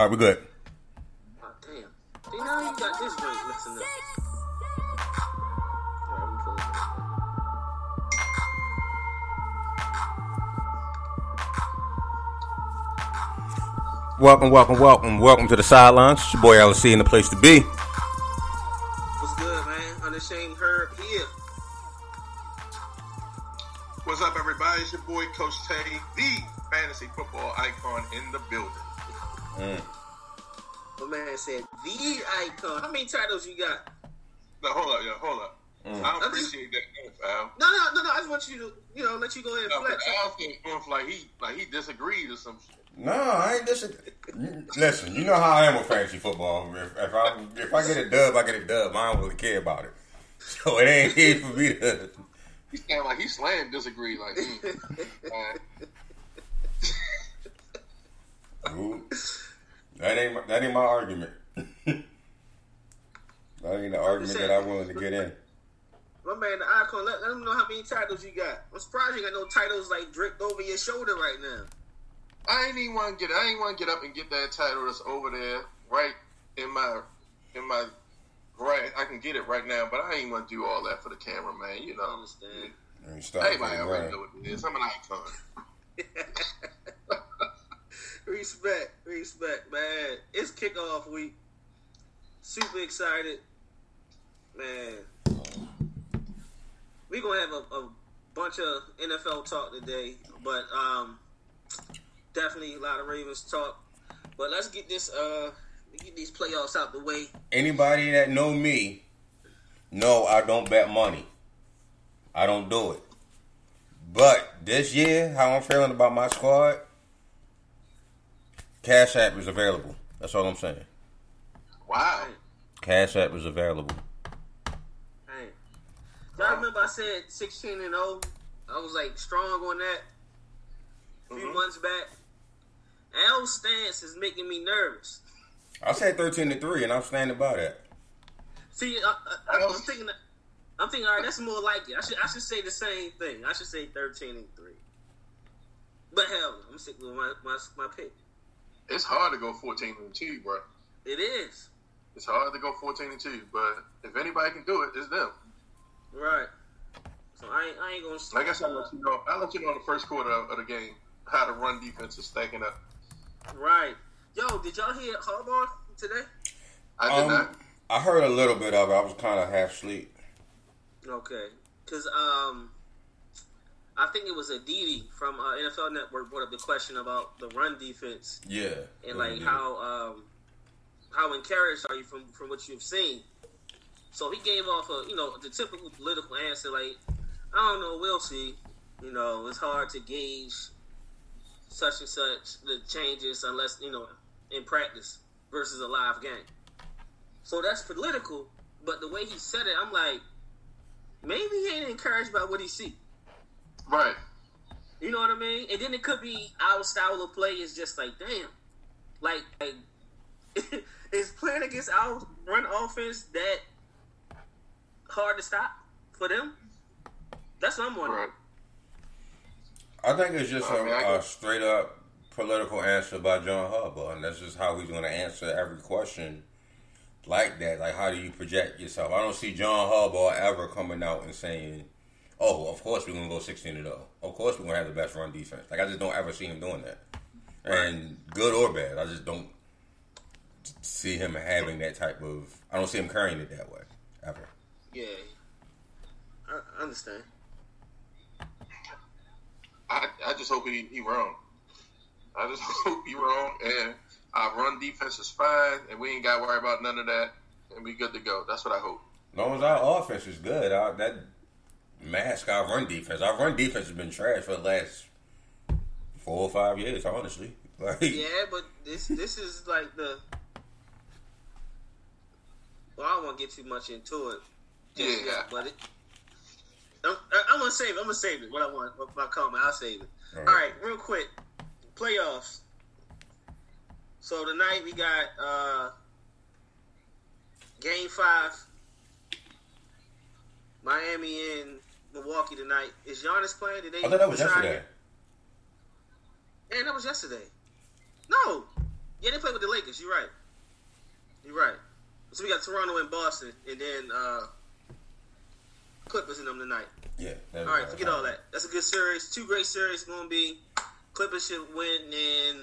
All right, we're good. Damn. See, now you got this drink mixing up. Alright, I'm cool. Welcome, welcome, welcome, welcome to the sidelines. It's your boy LC in the place to be. What's good, man? Unashamed Herb here. What's up, everybody? It's your boy Coach Tay, the fantasy football icon in the building. My man said, the icon. How many titles you got? No, hold up, yo, hold up. I don't I'm just- appreciate that, Al. No, no, no, no. I just want you to, you know, let you go ahead No, and but flex. Al came like he like he disagreed or some shit. No, I ain't dis- Listen, you know how I am with fantasy football. If, if I if I get a dub, I get a dub. I don't really care about it. So it ain't here for me to. He sounded like he slammed disagreed like mm, man. Ooh, that ain't my, that ain't my argument. that ain't the argument that I'm willing to get in. My man, the icon, let, let him know how many titles you got. I'm surprised you got no titles like draped over your shoulder right now. I ain't even want to get I ain't want to get up and get that title that's over there right in my in my right. I can get it right now, but I ain't want to do all that for the camera, man. You I know, understand. I mean, stop everybody getting already right. know what it is. I'm an icon. respect, respect, man. It's kickoff week. Super excited, man. We gonna have a, a bunch of NFL talk today, but um, definitely a lot of Ravens talk. But let's get this uh, get these playoffs out the way. Anybody that know me, know I don't bet money. I don't do it. But this year, how I'm feeling about my squad, Cash App is available. That's all I'm saying. Wow. Cash App is available. Hey, y'all remember I said sixteen and zero? I was like strong on that a few Mhm. months back. Al's stance is making me nervous. I said 13 to 3, and I'm standing by that. See, I, I, I'm thinking, I'm thinking, all right, that's more like it. I should, I should say the same thing. I should say thirteen and three. But hell, I'm sticking with my, my my pick. It's hard to go 14 and 2, bro. It is It's hard to go 14 and 2, but if anybody can do it, it's them. right. So I ain't, I ain't gonna. I guess I'll let you know. I'll let you know in the first quarter of, of the game how the run defense is stacking up. Right. Yo, did y'all hear Harbaugh today? I did Um, not. I heard a little bit of it. I was kind of half asleep. Okay, because um, I think it was a Aditi from uh, NFL Network brought up the question about the run defense Yeah. and like how um, how encouraged are you from from what you've seen? So he gave off a you know the typical political answer like I don't know, we'll see. You know, it's hard to gauge such and such the changes unless you know in practice versus a live game. So that's political, but the way he said it, I'm like, maybe he ain't encouraged by what he see. Right. You know what I mean? And then it could be our style of play is just like, damn, like, like is playing against our run offense that hard to stop for them? That's what I'm wondering. Right. I think it's just a, mean, I a, a can- straight up political answer by John Harbaugh, and that's just how he's going to answer every question like that. Like, how do you project yourself? I don't see John Harbaugh ever coming out and saying, "Oh, of course we're going to go sixteen to zero. Of course we're going to have the best run defense." Like, I just don't ever see him doing that. And good or bad, I just don't see him having that type of. I don't see him carrying it that way ever. Yeah, I, I understand. I, I just hope he, he wrong. I just hope he wrong, and our run defense is fine, and we ain't got to worry about none of that, and we good to go. That's what I hope. As long as our offense is good, our, that mask our run defense. Our run defense has been trash for the last four or five years, honestly. Like, Yeah, but this this is like the Well, I don't want to get too much into it. just Yeah. yet, but it. I'm, I'm gonna save it. I'm gonna save it. What I want, my comment, I'll save it. All All right. right, real quick, playoffs. So tonight we got uh game five. Miami and Milwaukee tonight. Is Giannis playing? Did they? I thought that was yesterday. Man, that was yesterday. No. Yeah, they played with the Lakers. You're right. You're right. So we got Toronto and Boston, and then uh Clippers in them tonight. Yeah. All right, forget all that. That's a good series. Two great series going to be. Clippers should win in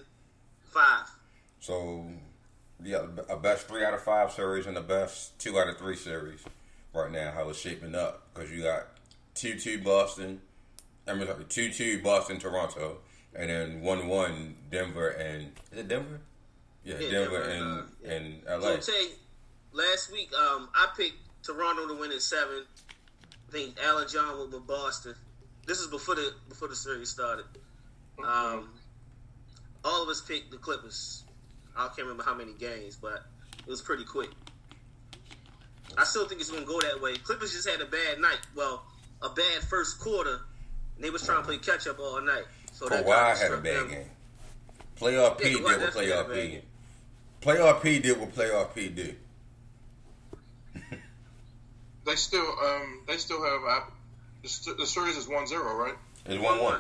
five. So, yeah, a best three out of five series and the best two out of three series right now. How it's shaping up because you got two two Boston, I mean sorry, two two Boston Toronto, and then one one Denver and is it Denver? Yeah, Yeah, Denver, Denver, and uh, yeah. and LA. So Tay, last week um, I picked Toronto to win in seven. I think Allen John went with Boston. This is before the before the series started. Um, all of us picked the Clippers. I can't remember how many games, but it was pretty quick. I still think it's going to go that way. Clippers just had a bad night. Well, a bad first quarter. And they was trying to play catch up all night. So that Kawhi kinda had a bad them. game. Playoff P Yeah, Kawhi did what definitely had a playoff P. game. Playoff P did what playoff P did. They still um they still have uh, the, the series is 1-0, right? It's one one.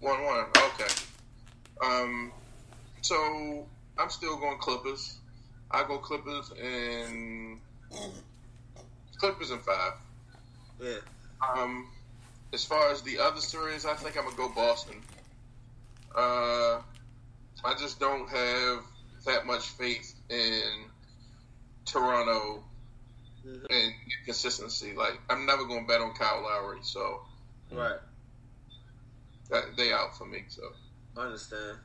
One one. Okay. Um. So I'm still going Clippers. I go Clippers and Clippers in five. Yeah. Um. As far as the other series, I think I'm gonna go Boston. Uh, I just don't have that much faith in Toronto Mhm. and consistency. Like I'm never gonna bet on Kyle Lowry, so Right. that, they out for me. So I understand.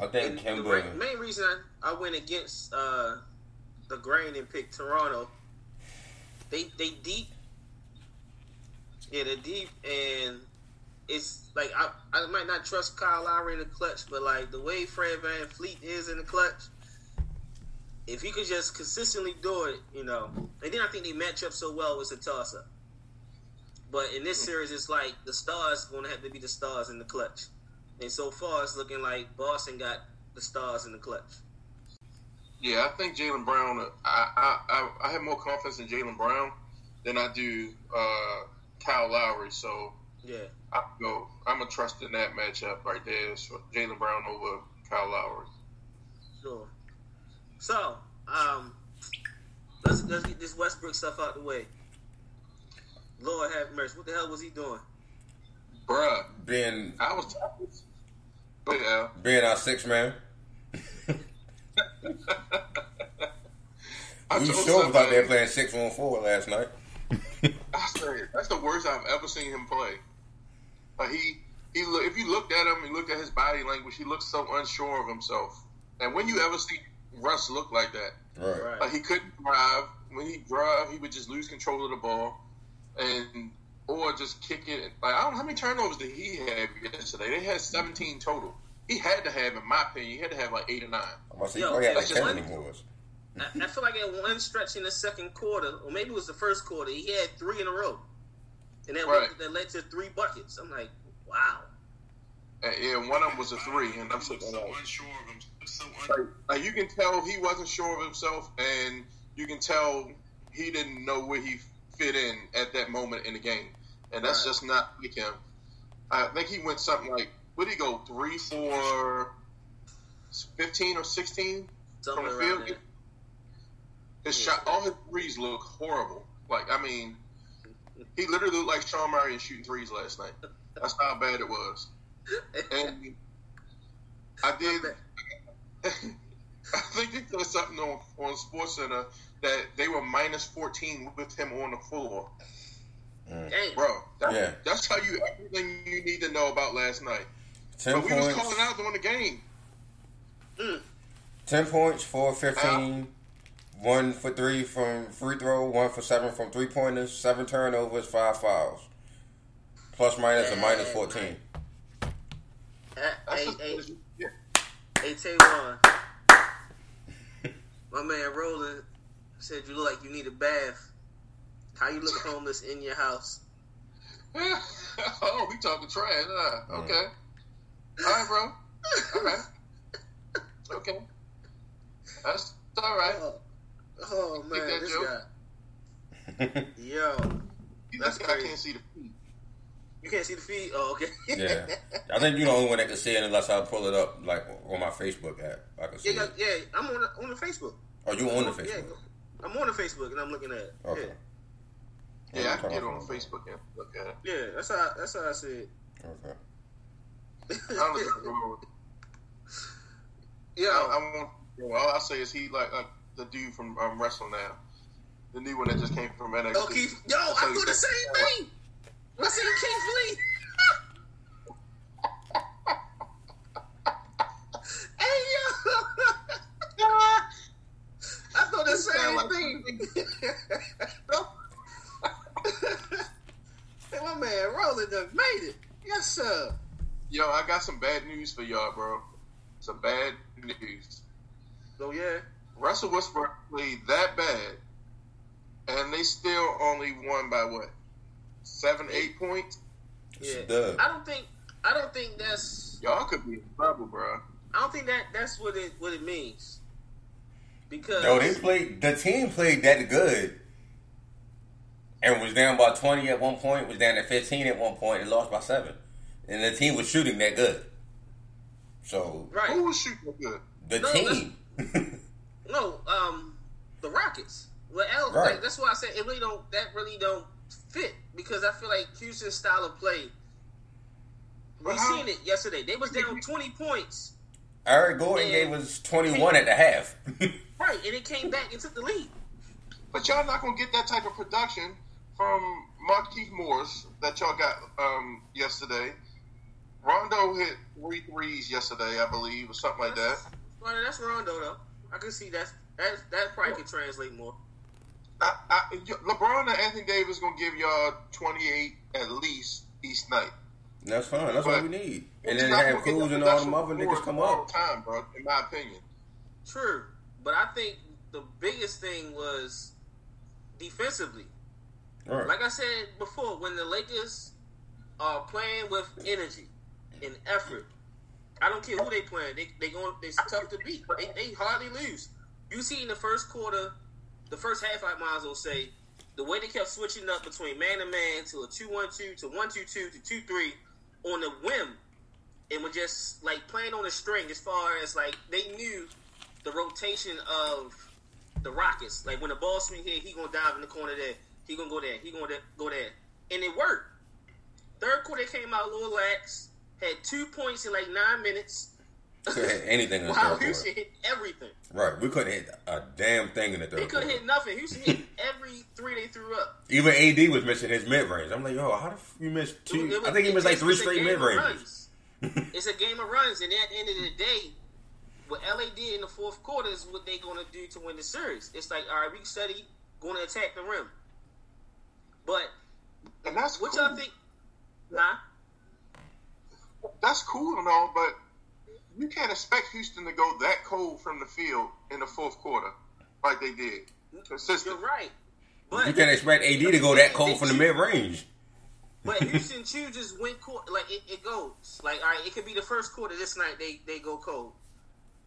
I think And the Kimba. main reason I, I went against uh, the grain and picked Toronto, they they deep. Yeah, they're deep, and it's like I, I might not trust Kyle Lowry in the clutch, but like the way Fred VanVleet is in the clutch, if he could just consistently do it, you know. And then I think they match up so well with a toss up. But in this series, it's like the stars going to have to be the stars in the clutch. And so far, it's looking like Boston got the stars in the clutch. yeah, I think Jaylen Brown. I I I have more confidence in Jaylen Brown than I do uh, Kyle Lowry. So Yeah. I go. I'm gonna trust in that matchup right there. So Jaylen Brown over Kyle Lowry. Sure. So, um, let's let's get this Westbrook stuff out the way. Lord have mercy. What the hell was he doing? Bruh, being I was. But yeah, being our six man. I We told sure was out there playing six on four last night. I swear, that's the worst I've ever seen him play. Like he, he look. If you looked at him, you looked at his body language. He looks so unsure of himself. And when you ever see Russ look like that, Right. Right. like he couldn't drive. When he drive, he would just lose control of the ball, and or just kick it. Like I don't know how many turnovers did he have yesterday. They had 17 total. He had to have, in my opinion, he had to have like eight or nine. I'm about to say, Yo, oh, yeah, like that's just 10 one- anymore. I, I feel like at one stretch in the second quarter, or maybe it was the first quarter, he had three in a row, and that, Right. led, that led to three buckets. I'm like, wow. And, yeah, one of them was a three, and I'm so, so unsure of him. So un- like, like you can tell he wasn't sure of himself, and you can tell he didn't know where he fit in at that moment in the game, and that's Right. just not like him. I think he went something like, what did he go three for, fifteen or sixteen Something from the around field? There. His Yeah. shot, all his threes look horrible. Like I mean, he literally looked like Shawn Marion shooting threes last night. That's how bad it was. And I did. I think they said something on, on Sports Center that they were minus 14 with him on the floor. Dang. Bro, that, Yeah. that's how you everything you need to know about last night. 10 But we was calling out during the game. Mm. 10 points, 4 15, 1 for 3 from free throw, 1 for 7 from three pointers, 7 turnovers, 5 fouls. Plus minus a minus Yeah, 14. Hey, That's hey, just, hey, yeah. hey, Taywan. My man Roland Said you look like you need a bath. How you look homeless in your house? oh, we talking trash, huh? Mm. Okay. All right, bro. All right. Okay. That's all right. Oh, oh man, that this joke? guy. Yo, That's That's I crazy. can't see the feet. you can't see the feet. Oh, okay. yeah, I think you're the only one that can see it unless I pull it up like on my Facebook app. I can see yeah, it. yeah, I'm on the, on the Facebook. Oh, you on the Facebook? Yeah, I'm on the Facebook and I'm looking at it. Okay. Yeah, Yeah, I can get talking on about- Facebook and look at it. yeah, that's how that's how I see it. Okay. I don't know. yeah, I, I want. All I say is he like uh, the dude from um, Wrestle Now, the new one that just came from NXT. Oh, Keith. Yo, I do the same thing. I seen Keith Lee. hey, yo. I thought the same thing. hey, my man Roland done made it. Yes, sir. Yo, I got some bad news for y'all, bro. Some bad news. Oh, yeah. Russell Westbrook played that bad, and they still only won by what? Seven, eight points. Yeah. I don't think. I don't think that's. Y'all could be in trouble, bro. I don't think that that's what it what it means. Because Yo, they played. The team played that good, and was down by twenty at one point. Was down to fifteen at one point, and lost by seven. And the team was shooting that good. So right. Who was shooting good? the No, team. No, um, the Rockets. Well, L, Right. like, that's why I said it really don't. That really don't fit because I feel like Houston's style of play. We But how- seen it yesterday. They was down twenty points, Eric Gordon gave us twenty one at the half. right, and it came back and took the lead. But y'all not gonna get that type of production from Markieff Morris that y'all got um, yesterday. Rondo hit three threes yesterday, I believe, or something like that. Well, that's Rondo though. I can see that's That that probably could translate more. I, I, y- LeBron and Anthony Davis gonna give y'all twenty eight at least each night. That's fine. That's what we need. And then have gonna Cruz and all production them other niggas come all up. time, bro. In my opinion. True, but I think the biggest thing was defensively. Right. Like I said before, when the Lakers are playing with energy and effort, I don't care who they playing. They they going. It's tough to beat. They, they hardly lose. You see in the first quarter, the first half, I might as well say, the way they kept switching up between man to man to a two one two to one two two to two three on the whim, and were just like playing on a string as far as like they knew the rotation of the Rockets. Like when the ball swing here, he gonna dive in the corner there. He gonna go there. He gonna go there, and it worked. Third quarter came out a little lax. Had two points in like nine minutes. Couldn't hit anything in the Wow, third quarter. Houston hit everything. Right. We couldn't hit a damn thing in the They third could quarter. hit nothing. Houston hit every three they threw up. Even AD was missing his mid range. I'm like, yo, how the f- you missed two? It was- I think he missed like three straight mid of ranges. It's a game of runs, and at the end of the day, what LA did in the fourth quarter is what they're going to do to win the series. It's like, all right, we study going to attack the rim. But And that's what cool. y'all think? Huh? That's cool and all, but you can't expect Houston to go that cold from the field in the fourth quarter like they did. Consistent. You're right. But You can't expect AD to go that cold from the mid range. But Houston chooses win quarter. Like it, it goes. Like all right, it could be the first quarter this night. They they go cold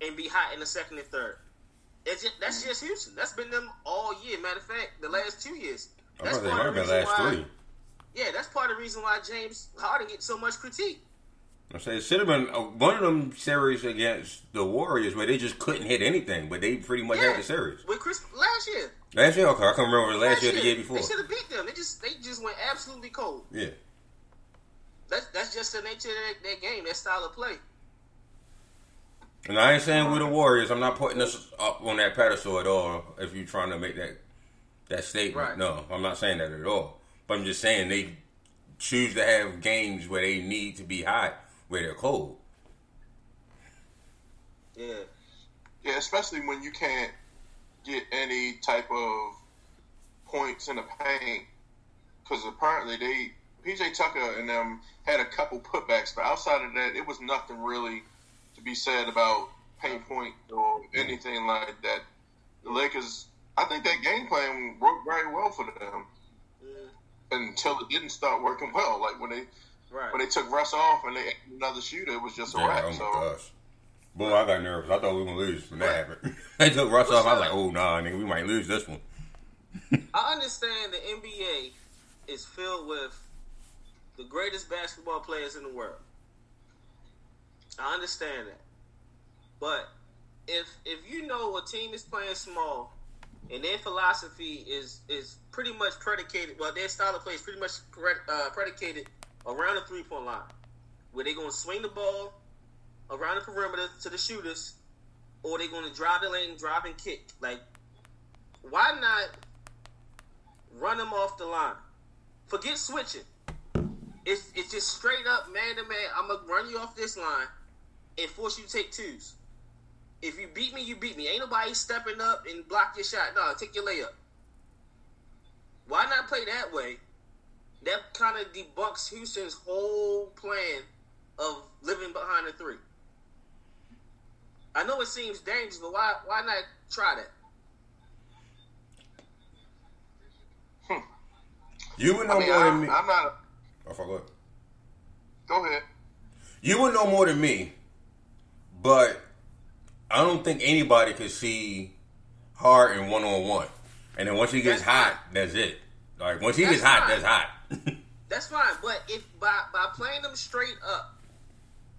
and be hot in the second and third. It's just, that's just Houston. That's been them all year. Matter of fact, the last two years. That's part of the reason last why. three. Yeah, that's part of the reason why James Harden gets so much critique. I'm saying it should have been uh, one of them series against the Warriors where they just couldn't hit anything, but they pretty much Yeah, had the series. with Chris last year. Last year, okay, I can't remember last year, or the year before. They should have beat them. They just they just went absolutely cold. Yeah, That's that's just the nature of that, that game, that style of play. and I ain't saying we're the Warriors. I'm not putting us up on that pedestal at all. If you're trying to make that that statement, Right. no, I'm not saying that at all. But I'm just saying they choose to have games where they need to be hot, where they're cold. Yeah. Yeah, especially when you can't get any type of points in the paint. Because apparently they, PJ Tucker and them had a couple putbacks, but outside of that, it was nothing really to be said about paint point or anything like that. The Lakers I think that game plan worked very well for them mm. until it didn't start working well. Like when they right. when they took Russ off and they another shooter, it was just a yeah, wrap. Oh so. gosh. Boy, I got nervous. I thought we were gonna lose when that happened. they took Russ off. I was like, "Oh nah, nigga, we might lose this one." I understand the NBA is filled with the greatest basketball players in the world. I understand that, but if if you know a team is playing small and their philosophy is is pretty much predicated, well, their style of play is pretty much uh, predicated around the three point line, where they're gonna swing the ball around the perimeter to the shooters, or they're going to drive the lane, drive and kick. Like, why not run them off the line? Forget switching. It's it's just straight up man to man. I'm gonna run you off this line and force you to take twos. If you beat me, you beat me. Ain't nobody stepping up and block your shot. No, take your layup. Why not play that way? That kind of debunks Houston's whole plan of living behind the three. I know it seems dangerous, but why why not try that? Hmm. You would know I mean, more I, than me. I'm not. Oh, go ahead. Go ahead. You would know more than me, but I don't think anybody could see Harden one on one. And then once he gets that's hot, fine. that's it. Like once he that's gets hot, that's hot. That's fine. But if by by playing them straight up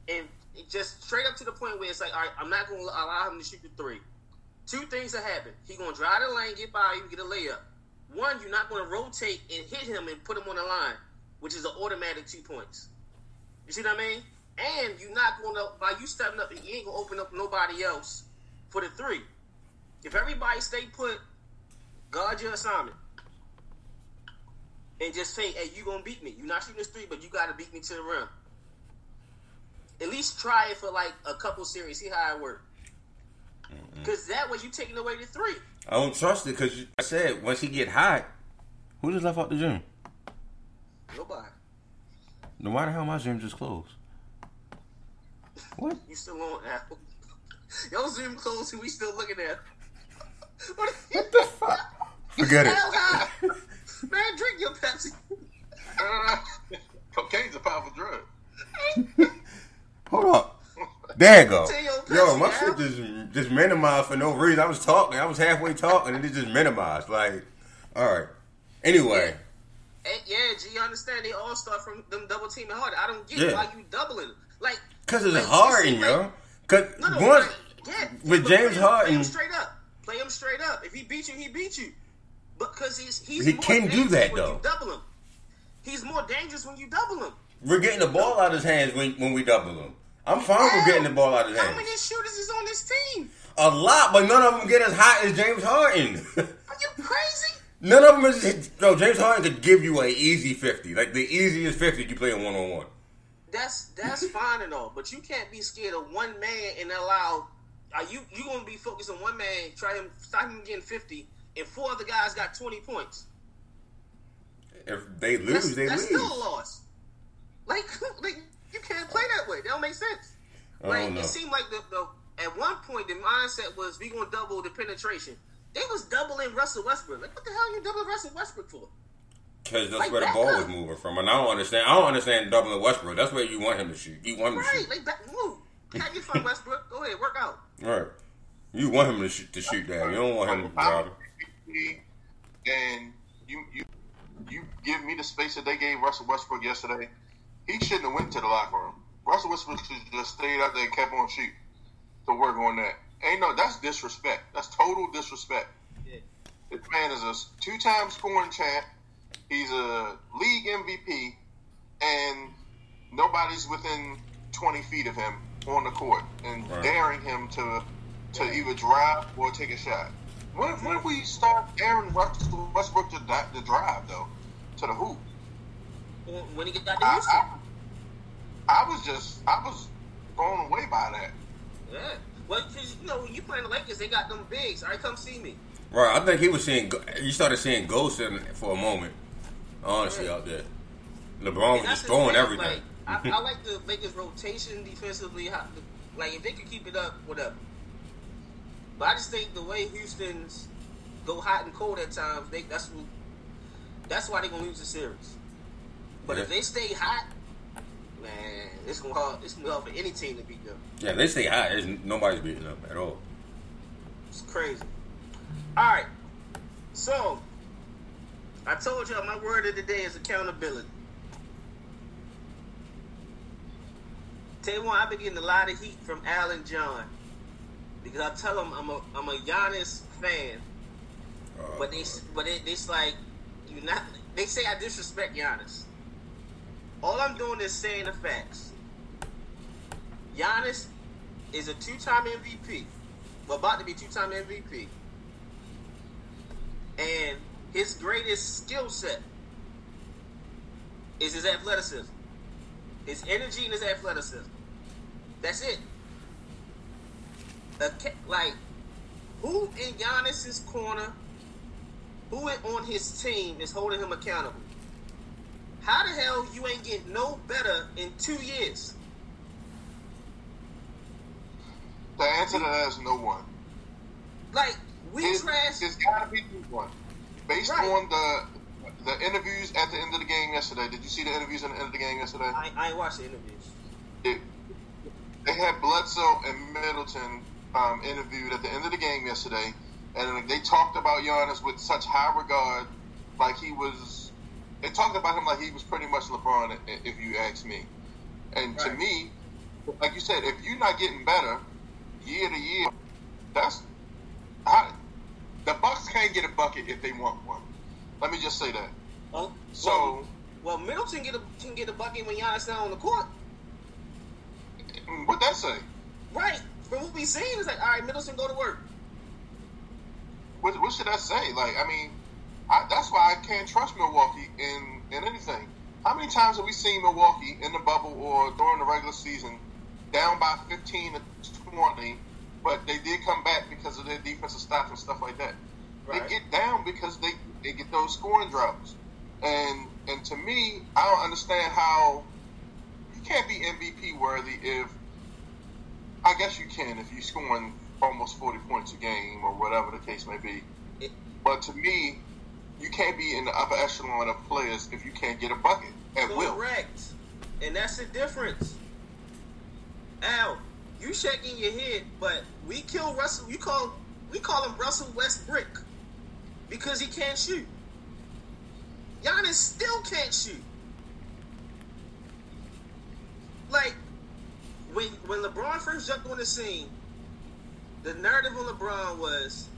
and just straight up to the point where it's like, all right, I'm not going to allow him to shoot the three. Two things that happen. he going to drive the lane, get by you, get a layup. One, you're not going to rotate and hit him and put him on the line, which is an automatic two points. You see what I mean? And you're not going to, by you stepping up, you ain't going to open up nobody else for the three. If everybody stay put, guard your assignment. And just say, hey, you to beat me. You're not shooting this three, but you got to beat me to the rim at least try it for like a couple series, see how it works. Because that way you taking away the three. I don't trust it because I said once he get hot, who just left out the gym? Nobody. No matter how my gym just closed. What? you still on Apple? Your Zoom closed and we still looking at. What, what the fuck? Forget it. Man, drink your Pepsi. Uh, cocaine's a powerful drug. Hold up. There you go. Yo, my shit just just minimized for no reason. I was talking. I was halfway talking, and it just minimized. Like, all right. Anyway. Yeah, yeah G, you understand? They all start from them double teaming hard. I don't get yeah. why you doubling. Like, because it's like, Harden, yo. Because no, no, once yeah, with James Harden, play him straight up. Play him straight up. If he beat you, he beat you. Because he's he's he can do that though. double him. He's more dangerous when you double him. We're getting the ball out of his hands when, when we double him. I'm fine with getting the ball out of his hands. How many shooters is on this team? A lot, but none of them get as hot as James Harden. Are you crazy? None of them is. No, James Harden could give you an easy fifty, like the easiest fifty you play in one on one. That's that's fine and all, but you can't be scared of one man and allow. Are you you gonna be focused on one man? Try him, stop him getting fifty, and four other guys got twenty points. If they lose, that's, they that's lose. That's still a loss. Like, like you can't play that way. That don't make sense. Like it seemed like the, the at one point the mindset was we gonna double the penetration. They was doubling Russell Westbrook. Like what the hell are you doubling Russell Westbrook for? Because that's like, where the ball up. was moving from, and I don't understand. I don't understand doubling Westbrook. That's where you want him to shoot. You want him right, to shoot. like back move. Have you fun, Westbrook. Go ahead, work out. All right. You want him to shoot to shoot that. You don't want him to drive. And you you you give me the space that they gave Russell Westbrook yesterday he shouldn't have went to the locker room. Russell Westbrook should just stayed out there and kept on shooting to work on that. Ain't no, that's disrespect. That's total disrespect. Yeah. This man is a two-time scoring champ. He's a league MVP, and nobody's within 20 feet of him on the court and right. daring him to to either drive or take a shot. When, when we start daring Russell Westbrook to, to drive though to the hoop? when he got to Houston. I, I, I, was just, I was blown away by that. Yeah. Well, cause, you know, when you play the Lakers, they got them bigs. All right, come see me. Right. I think he was seeing. You started seeing ghosts in, for a moment. Honestly, yeah. out there, LeBron was just throwing everything. Like, I, I, like the Lakers' rotation defensively. How, like if they could keep it up, whatever. But I just think the way Houston's go hot and cold at times, they that's what, that's why they're gonna lose the series. But if they stay hot, man, it's gonna hard, it's gonna be hard for any team to beat them. Yeah, if they stay hot, there's nobody's beating them at all. It's crazy. All right, so I told y'all my word of the day is accountability. Tell you what, I've been getting a lot of heat from Alan John because I tell them I'm a I'm a Giannis fan, uh, but they but it, it's like you not. They say I disrespect Giannis. All I'm doing is saying the facts. Giannis is a two-time MVP, well, about to be two-time MVP, and his greatest skill set is his athleticism, his energy and his athleticism. That's it. Like, who in Giannis's corner, who on his team is holding him accountable? How the hell you ain't getting no better in two years? The answer to that is no one. Like we it, trash. There's gotta be one. Based right. on the the interviews at the end of the game yesterday. Did you see the interviews at the end of the game yesterday? I, I ain't watched the interviews. It, they had Bledsoe and Middleton um, interviewed at the end of the game yesterday, and they talked about Giannis with such high regard, like he was. They talked about him like he was pretty much LeBron, if you ask me. And right. to me, like you said, if you're not getting better year to year, that's how, the Bucks can't get a bucket if they want one. Let me just say that. Oh, so, well, well, Middleton get a, can get a bucket when Giannis not on the court. What that say? Right. From what we seen, it's like, all right, Middleton, go to work. What, what should I say? Like, I mean, I, that's why I can't trust Milwaukee in in anything. How many times have we seen Milwaukee in the bubble or during the regular season down by 15 to 20, but they did come back because of their defensive staff and stuff like that. Right. They get down because they, they get those scoring drops. And and to me, I don't understand how you can't be MVP worthy if I guess you can if you're scoring almost 40 points a game or whatever the case may be. But to me, you can't be in the upper echelon of players if you can't get a bucket at Correct. will. Correct. And that's the difference. Al, you shaking your head, but we kill Russell. You call we call him Russell Westbrook because he can't shoot. Giannis still can't shoot. Like when when LeBron first jumped on the scene, the narrative on LeBron was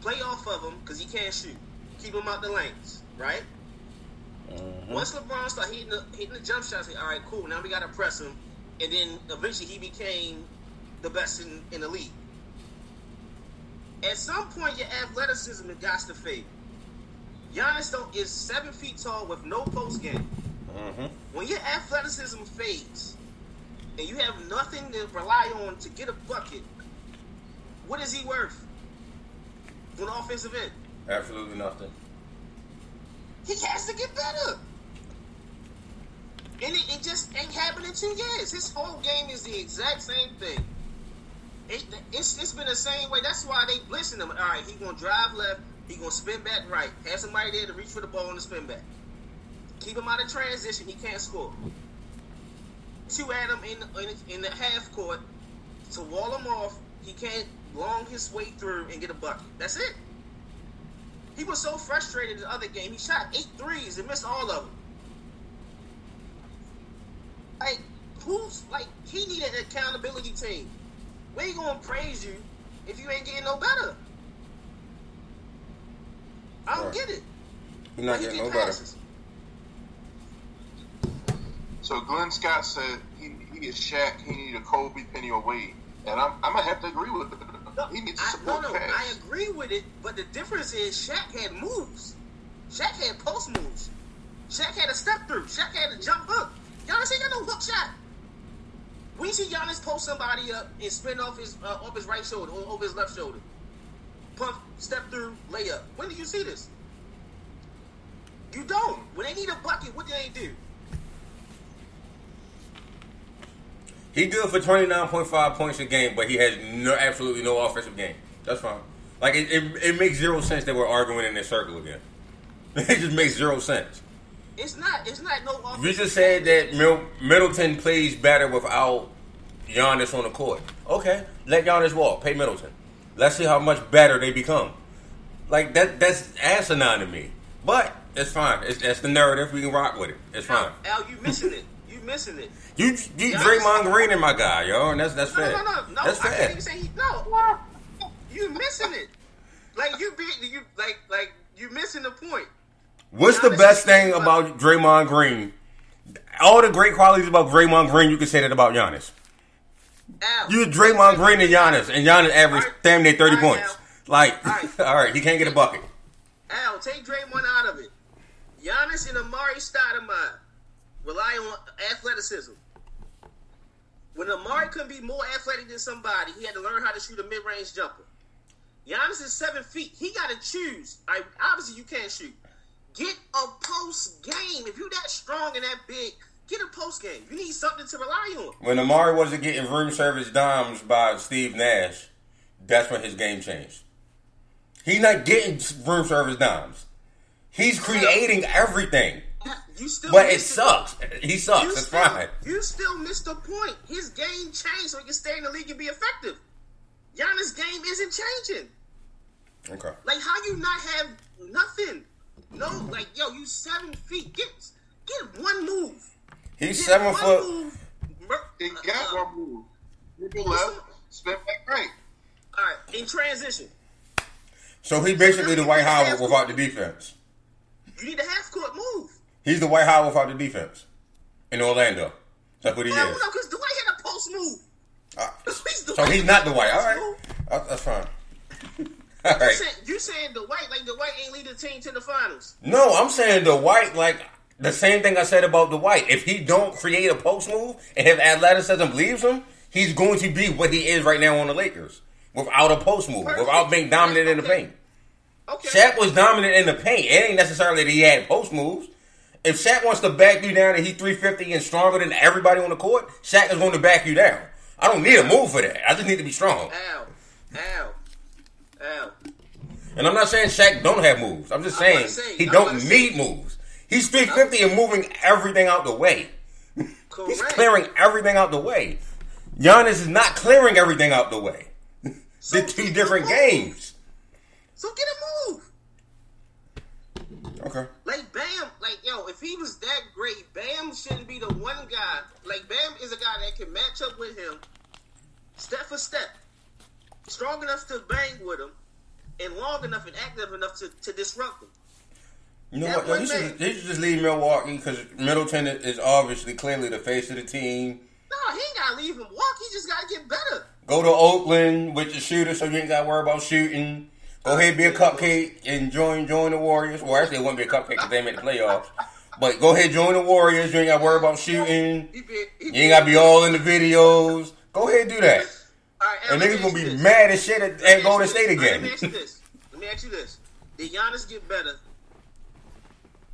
play off of him because he can't shoot, keep him out the lanes, right? Mm-hmm. Once LeBron started hitting the, hitting the jump shots, all right, cool. Now we got to press him, and then eventually he became the best in, in the league. At some point, your athleticism has got to fade. Giannis though is seven feet tall with no post game. Mm-hmm. When your athleticism fades and you have nothing to rely on to get a bucket, what is he worth on offensive end? Absolutely nothing. He has to get better. And it, it just ain't happened in two years. His whole game is the exact same thing. It, it's, it's been the same way. That's why they blitzing him. All right, he gonna drive left. He gonna spin back right. Have somebody there to reach for the ball and the spin back. Keep him out of transition. He can't score. Two at him in the, in, in the half court to wall him off. He can't long his way through and get a bucket. That's it. He was so frustrated in the other game. He shot eight threes and missed all of them. Like, who's like he needed an accountability team. We ain't gonna praise you if you ain't getting no better. I don't right. get it. You're not getting no passes. better. So Glenn Scott said he, he is Shaq. He need a Kobe, Penny, or Wade, and I'm, I'm gonna have to agree with him. No, he needs to support I, no, no, I agree with it, but the difference is Shaq had moves. Shaq had post moves. Shaq had a step through. Shaq had a jump hook. Giannis ain't got no hook shot. We see Giannis post somebody up and spin off his uh, off his right shoulder or over his left shoulder. Pump, step through, layup. When did you see this? You don't. When they need a bucket, what do they do? He good for twenty nine point five points a game, but he has no absolutely no offensive game. That's fine. Like it, it, it makes zero sense that we're arguing in this circle again. It just makes zero sense. It's not. It's not no. You just said that Mil- Middleton plays better without Giannis on the court. Okay, let Giannis walk. Pay Middleton. Let's see how much better they become. Like that. That's asinine to me. But it's fine. It's, that's the narrative. We can rock with it. It's fine. Al, Al, you missing it. Missing it. You, you Draymond Green and my guy, yo, and that's that's No, fair. no, no, no. That's I can't even say he. No, you missing it. Like you be you like like you missing the point. What's the best thing about- Draymond Green? All the great qualities about Draymond Green, you can say that about Giannis. Al, You Draymond Green and Giannis, and Giannis averaged Alright. damn near thirty Alright, points. Al. Like, Alright. all right, he can't get a bucket. Al, take Draymond out of it. Giannis and Amar'e Stoudemire rely on athleticism. When Amar'e couldn't be more athletic than somebody, he had to learn how to shoot a mid-range jumper. Giannis is seven feet. He got to choose. I, obviously, you can't shoot. Get a post game. If you're that strong and that big, get a post game. You need something to rely on. When Amar'e wasn't getting room service dimes by Steve Nash, that's when his game changed. He's not getting room service dimes. He's creating everything, You still but it missed sucks. He sucks. You It's still, fine. You still missed the point. His game changed so he can stay in the league and be effective. Giannis' game isn't changing. Okay. Like how you not have nothing? No, like yo, you seven feet. Get get one move. He's Get seven one foot. Move. Mer- He uh, got uh, one move. Dribble left, spin back right. All right, in transition, So he's basically Dwight Howard without the defense. you need a half court move. He's Dwight Howard without the defense in Orlando. That's what he Well, is. no, because Dwight had a post move. Uh, He's so he's not Dwight. All. Uh, that's fine. All You right. saying, you saying Dwight like Dwight ain't lead the team to the finals? No, I'm saying Dwight like the same thing I said about Dwight. If he don't create a post move and if athleticism leaves him, he's going to be what he is right now on the Lakers without a post move, Perfect. without being dominant in the paint. Okay. Shaq was dominant in the paint. It ain't necessarily that he had post moves. If Shaq wants to back you down and he's 350 and stronger than everybody on the court, Shaq is going to back you down. I don't need a move for that. I just need to be strong. Al, Al, Al. And I'm not saying Shaq don't have moves. I'm just saying say- he don't need say- moves. He's 350 and moving everything out the way. He's clearing everything out the way. Giannis is not clearing everything out the way. So two different games. So get a move. Okay. Like Bam, like yo, if he was that great, Bam shouldn't be the one guy. Like Bam is a guy that can match up with him, step for step, strong enough to bang with him, and long enough and active enough to, to disrupt him. You know That what? One he, should, he should just leave Milwaukee because Middleton is obviously clearly the face of the team. No, he ain't gotta leave him walk. He just gotta get better. Go to Oakland with your shooter so you ain't got to worry about shooting. Go ahead, be a cupcake and join join the Warriors. Well, actually, it wouldn't be a cupcake because they made the playoffs. But go ahead, join the Warriors. You ain't got to worry about shooting. He be, he You ain't got to be all in the videos. Go ahead, do that. Right, And niggas gonna be this. mad as shit at, at Golden State this. All right, again. Let me ask you this. Let me ask you this. Did Giannis get better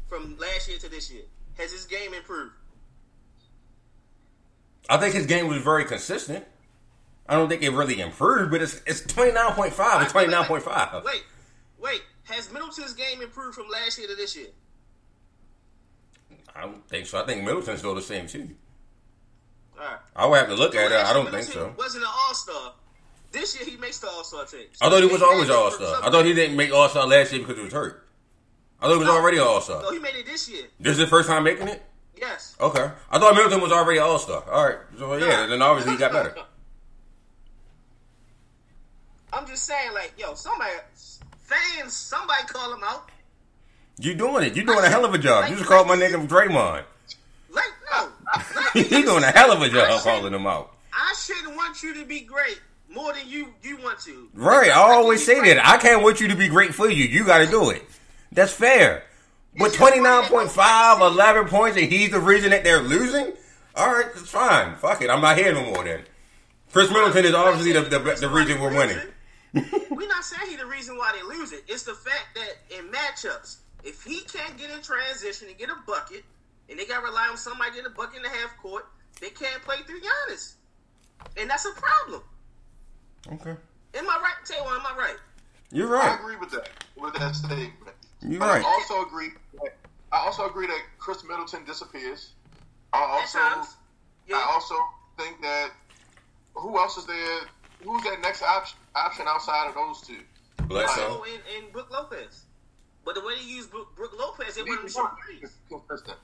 from last year to this year? Has his game improved? I think his game was very consistent. I don't think it really improved, but it's it's twenty nine point five Wait, twenty wait, nine point five. Wait, wait. Has Middleton's game improved from last year to this year? I don't think so. I think Middleton's still the same too. All right. I would have to look at it. I don't think so. Wasn't an All Star. This year he makes the All Star team. I thought he was always all star. I thought he didn't make All Star last year because he was hurt. I thought he was already All No, Star. he made it this year. This is the first time making it. Yes. Okay, I thought Middleton was already All Star. All right, so yeah, then obviously he got better. I'm just saying, like, yo, somebody, fans, somebody call him out. You doing it? You doing a hell of a job. You just called my nigga Draymond. Like, no. Like, you doing a hell of a job calling him out. I shouldn't want you to be great more than you you want to. Right, I always say that. I can't want you to be great for you. You got to do it. That's fair. But It's just 29.5, 11 points, and he's the reason that they're losing? All right, it's fine. Fuck it. I'm not here no more then. Khris Middleton is obviously the, the, the reason we're winning. We're not saying he's the reason why they lose it. It's the fact that in matchups, if he can't get in transition and get a bucket, and they got to rely on somebody getting a bucket in the half court, they can't play through Giannis. And that's a problem. Okay. Am I right? Tell you what, am I right? You're right. I agree with that with that statement. You're But right. I also agree. That, I also agree that Khris Middleton disappears. I also. Yeah. I also think that who else is there? Who's that next option option outside of those two? Bledsoe. Oh, and, and Brooke Lopez. But the way they use Brooke, Brooke Lopez, they want him to consistent.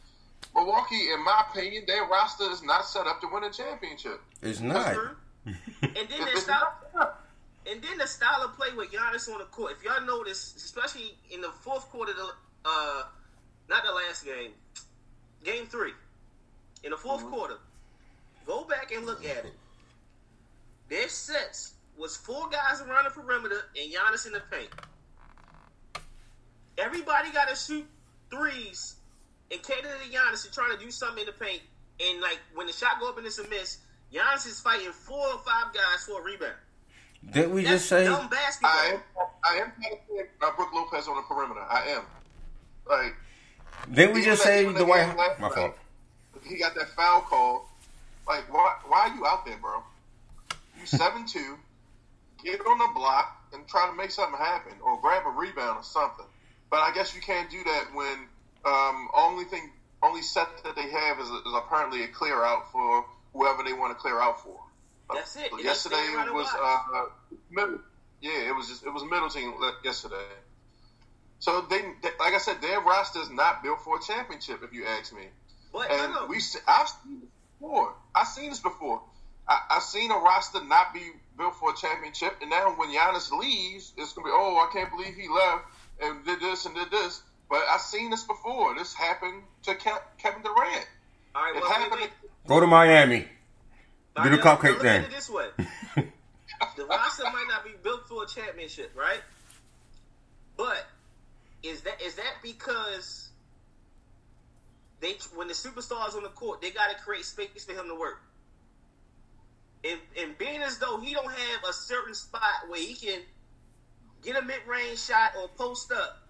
Milwaukee, in my opinion, their roster is not set up to win a championship. It's not. And then their style, and then the style of play with Giannis on the court. If y'all notice, especially in the fourth quarter, of the uh, not the last game, game three, in the 4th quarter, go back and look at it. Their sets was four guys around the perimeter and Giannis in the paint. Everybody got to shoot threes and cater to Giannis and trying to do something in the paint. And like when the shot go up and it's a miss, Giannis is fighting four or five guys for a rebound. Didn't we That's just say? dumb basketball. I am I am trying to say Brooke Lopez on the perimeter. I am. Like Didn't we just say the that Dwight? My night, fault. He got that foul call. Like why why are you out there, bro? You seven two, get on the block and try to make something happen or grab a rebound or something. But I guess you can't do that when um, only thing only set that they have is, is apparently a clear out for whoever they want to clear out for. That's it. So yesterday it was uh, yeah, it was just it was Middleton le- yesterday. So they, they like I said, their roster is not built for a championship. If you ask me, But and know. we I've seen this before. I've seen this before. I, I've seen a roster not be built for a championship, and now when Giannis leaves, it's gonna be oh I can't believe he left and did this and did this. But I've seen this before. This happened to Ke- Kevin Durant. All right, It well, wait, happened. wait. Go to Miami. All Do the right, now, cupcake look thing. at it this way: the roster might not be built for a championship, right? But is that is that because they when the superstars on the court, they got to create space for him to work? And, and being as though he don't have a certain spot where he can get a mid range shot or post up,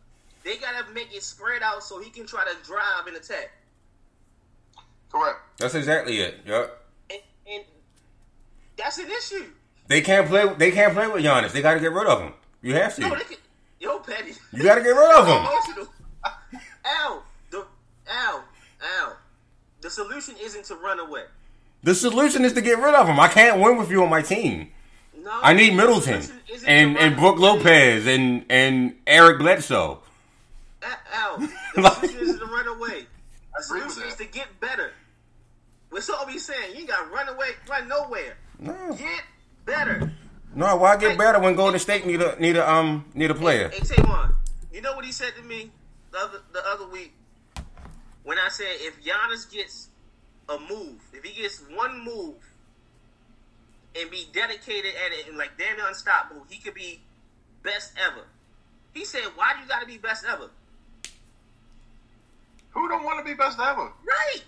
they got to make it spread out so he can try to drive and attack. Correct. That's exactly it. Yep. And, and that's an issue. They can't play. They can't play with Giannis. They got to get rid of him. You have No, to. they can. Yo, Petty. You got to get rid of him. Emotional. Al, the Al, Al. The solution isn't to run away. The solution is to get rid of him. I can't win with you on my team. No, I need Middleton solution isn't and and run Brooke. Lopez and and Eric Bledsoe. A- Al, the solution isn't to run away. The solution is to get better. What's all we saying? You got to run away, run nowhere. No, Get better. no. Why get better when Golden State need a need a um need a player? Hey, Tavon, you know what he said to me the other the other week when I said if Giannis gets a move, if he gets one move and be dedicated at it and like damn unstoppable, he could be best ever. He said, "Why do you got to be best ever?" Who don't want to be best ever? Right?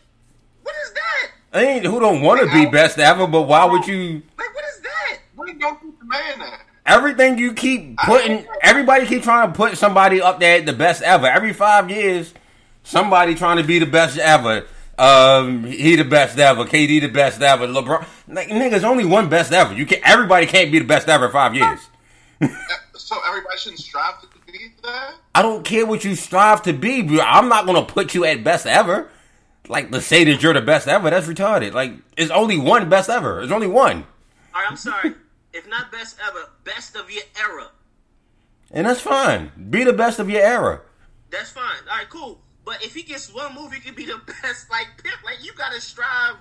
What is that? I ain't who don't want to be best ever, but why would you? Like, what is that? We don't keep the man there. Everything you keep putting, everybody keep trying to put somebody up there the best ever. Every five years, somebody trying to be the best ever. Um, he the best ever. KD the best ever. LeBron, like niggas, only one best ever. You can not Everybody can't be the best ever in five years. So everybody shouldn't strive to be that. I don't care what you strive to be. Bro. I'm not gonna put you at best ever. Like to say that you're the best ever, that's retarded. Like it's only one best ever. There's only one, All right, I'm sorry. if not best ever, best of your era. and that's fine. Be the best of your era. That's fine. All right, cool. But if he gets one move, he could be the best. Like like you gotta strive.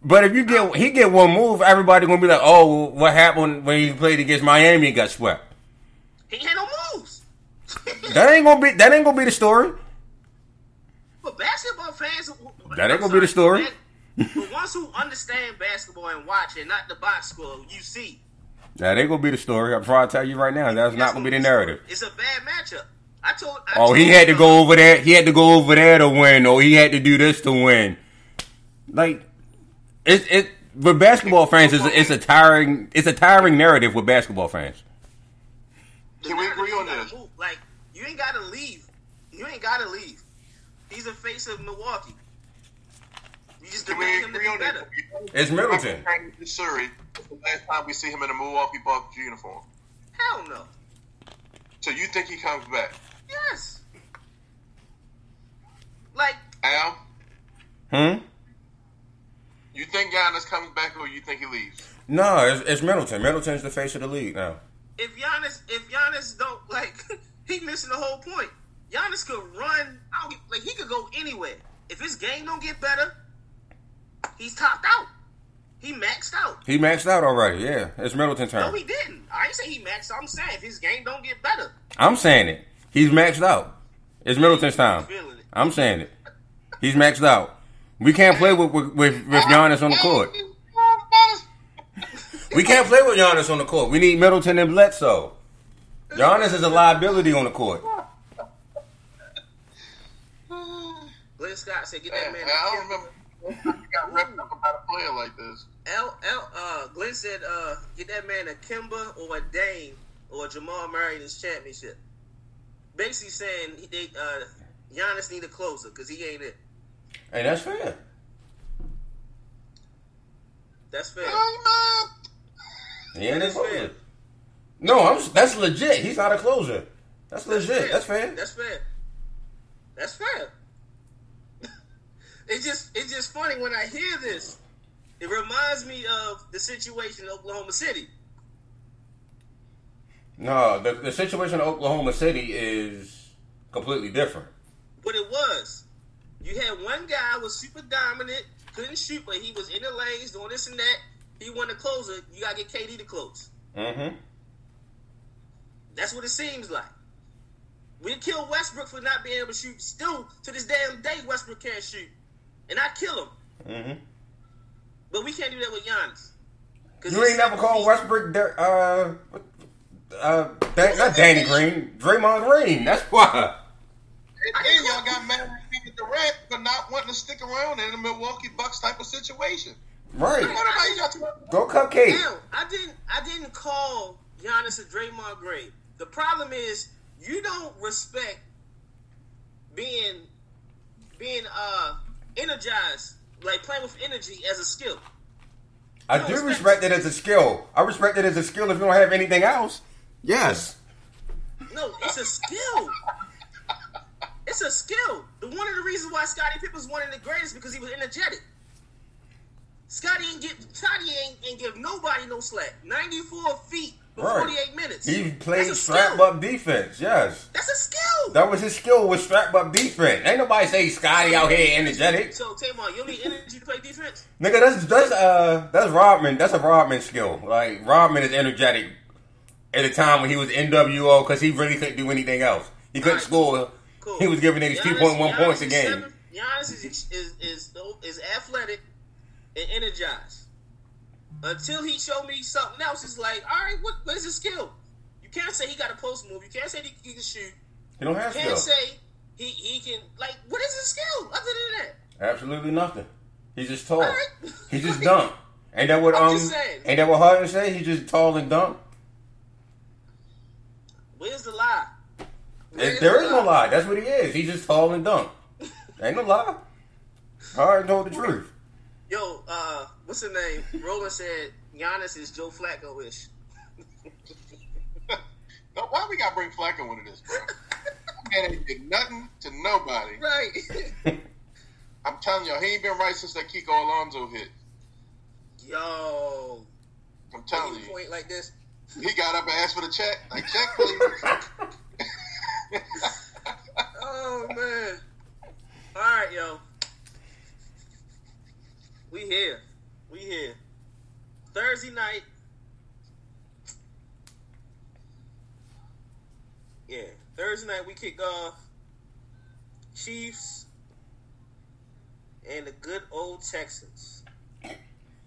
But if you get he get one move, everybody gonna be like, "Oh, what happened when he played against Miami and got swept?" He had no moves. That ain't gonna be that ain't gonna be the story. but basketball fans, That ain't gonna be the story. The ones who understand basketball and watch it, not the box score, you see. That ain't gonna be the story. I'm trying to tell you right now. That's not gonna be the narrative. It's a bad matchup. I told. I Oh, told he had to go over there. He had to go over there to win, or he had to do this to win. Like it, it. For basketball fans, it's a, it's a tiring. It's a tiring narrative with basketball fans. Can we agree on this? Like you ain't gotta leave. You ain't gotta leave. He's the face of Milwaukee. You just Can we demand him to agree on better. this? It's Middleton. Missouri. The last time we see him in a Milwaukee Bucks uniform. Hell no. So you think he comes back? Yes. Like Al, Hmm. you think Giannis comes back or you think he leaves? No, it's, it's Middleton. Middleton's the face of the league now. if Giannis, if Giannis don't like, he missing the whole point. Giannis could run. I don't, like he could go anywhere. If his game don't get better, he's topped out. He maxed out. He maxed out already. Yeah, it's Middleton's turn. No, he didn't. I ain't say he maxed out. I'm saying if his game don't get better, I'm saying it. He's maxed out. It's Middleton's time. I'm saying it. He's maxed out. We can't play with with, with, with Giannis on the court. We can't play with Giannis on the court. We need Middleton and Bledsoe. Giannis is a liability on the court. Glenn Scott said, "Get that man." I don't remember. You got wrapped up about a player like this. L L uh, Glenn said, uh, "Get that man a Kemba or a Dame or a Jamal Murray in his championship." Basically saying he- they uh, Giannis need a closer because he ain't it. Hey, that's fair. That's fair. He ain't a That's closer. fair. No, I'm, that's legit. He's not a closer. That's legit. That's fair. That's fair. That's fair. it's just it's just funny when I hear this. It reminds me of the situation in Oklahoma City. No, the, the situation in Oklahoma City is completely different. But it was. You had one guy was super dominant, couldn't shoot, but he was in the lanes doing this and that. He won the closer. You gotta get KD to close. Mm-hmm. That's what it seems like. We kill Westbrook for not being able to shoot. Still to this damn day, Westbrook can't shoot, and I kill him. Mm-hmm. But we can't do that with Giannis. You ain't never called. Westbrook, uh, uh, Dan- not Danny Green, Draymond Green. That's why. And then y'all got mad at Kevin Durant for not wanting to stick around in a Milwaukee Bucks type of situation. Right. What about y'all talking Go cupcake. Damn, I didn't. I didn't call Giannis a Draymond Green. The problem is you don't respect being being uh energized, like playing with energy as a skill. I do respect it as a skill. I respect it as a skill if you don't have anything else. Yes. No, it's a skill. It's a skill. The one of the reasons why Scottie Pippen's one of the greatest because he was energetic. Scotty ain't get Scotty ain't, ain't give nobody no slack. Ninety four feet for Right. forty eight minutes. He played strap skill. up defense. Yes. That's a skill. That was his skill was strap up defense. Ain't nobody say Scotty out here energetic. So Tamar, you need energy to play defense. Nigga, that's that's uh that's Rodman. That's a Rodman skill. Like Rodman is energetic at a time when he was NWO because he really couldn't do anything else. He couldn't Alright. score. Cool. He was giving niggas two point one points a game. seven- Giannis is is is is athletic and energized. Until he showed me something else, it's like, all right, what what is his skill? You can't say he got a post move. You can't say he, he can shoot. He don't have You can't skill. say he he can like what is his skill other than that? Absolutely nothing. He's just tall. Alright. He just dumb. Ain't that what I'm um? Ain't that what Harden say? He's just tall and dumb. Where's the lie? Where's There the is no lie. That's what he is. He's just tall and dumb. Ain't no lie. I already told the truth. Yo, uh, what's the name? Roland said Giannis is Joe Flacco ish. No, why we gotta bring Flacco into this, bro? Man ain't did nothing to nobody. Right. I'm telling y'all, he ain't been right since that Kiko Alonso hit. Yo. I'm telling you. point like this. He got up and asked for the check. Like, check, please. Oh man. All right, yo. We here. We here. Thursday night. Yeah, Thursday night we kick off Chiefs and the good old Texans.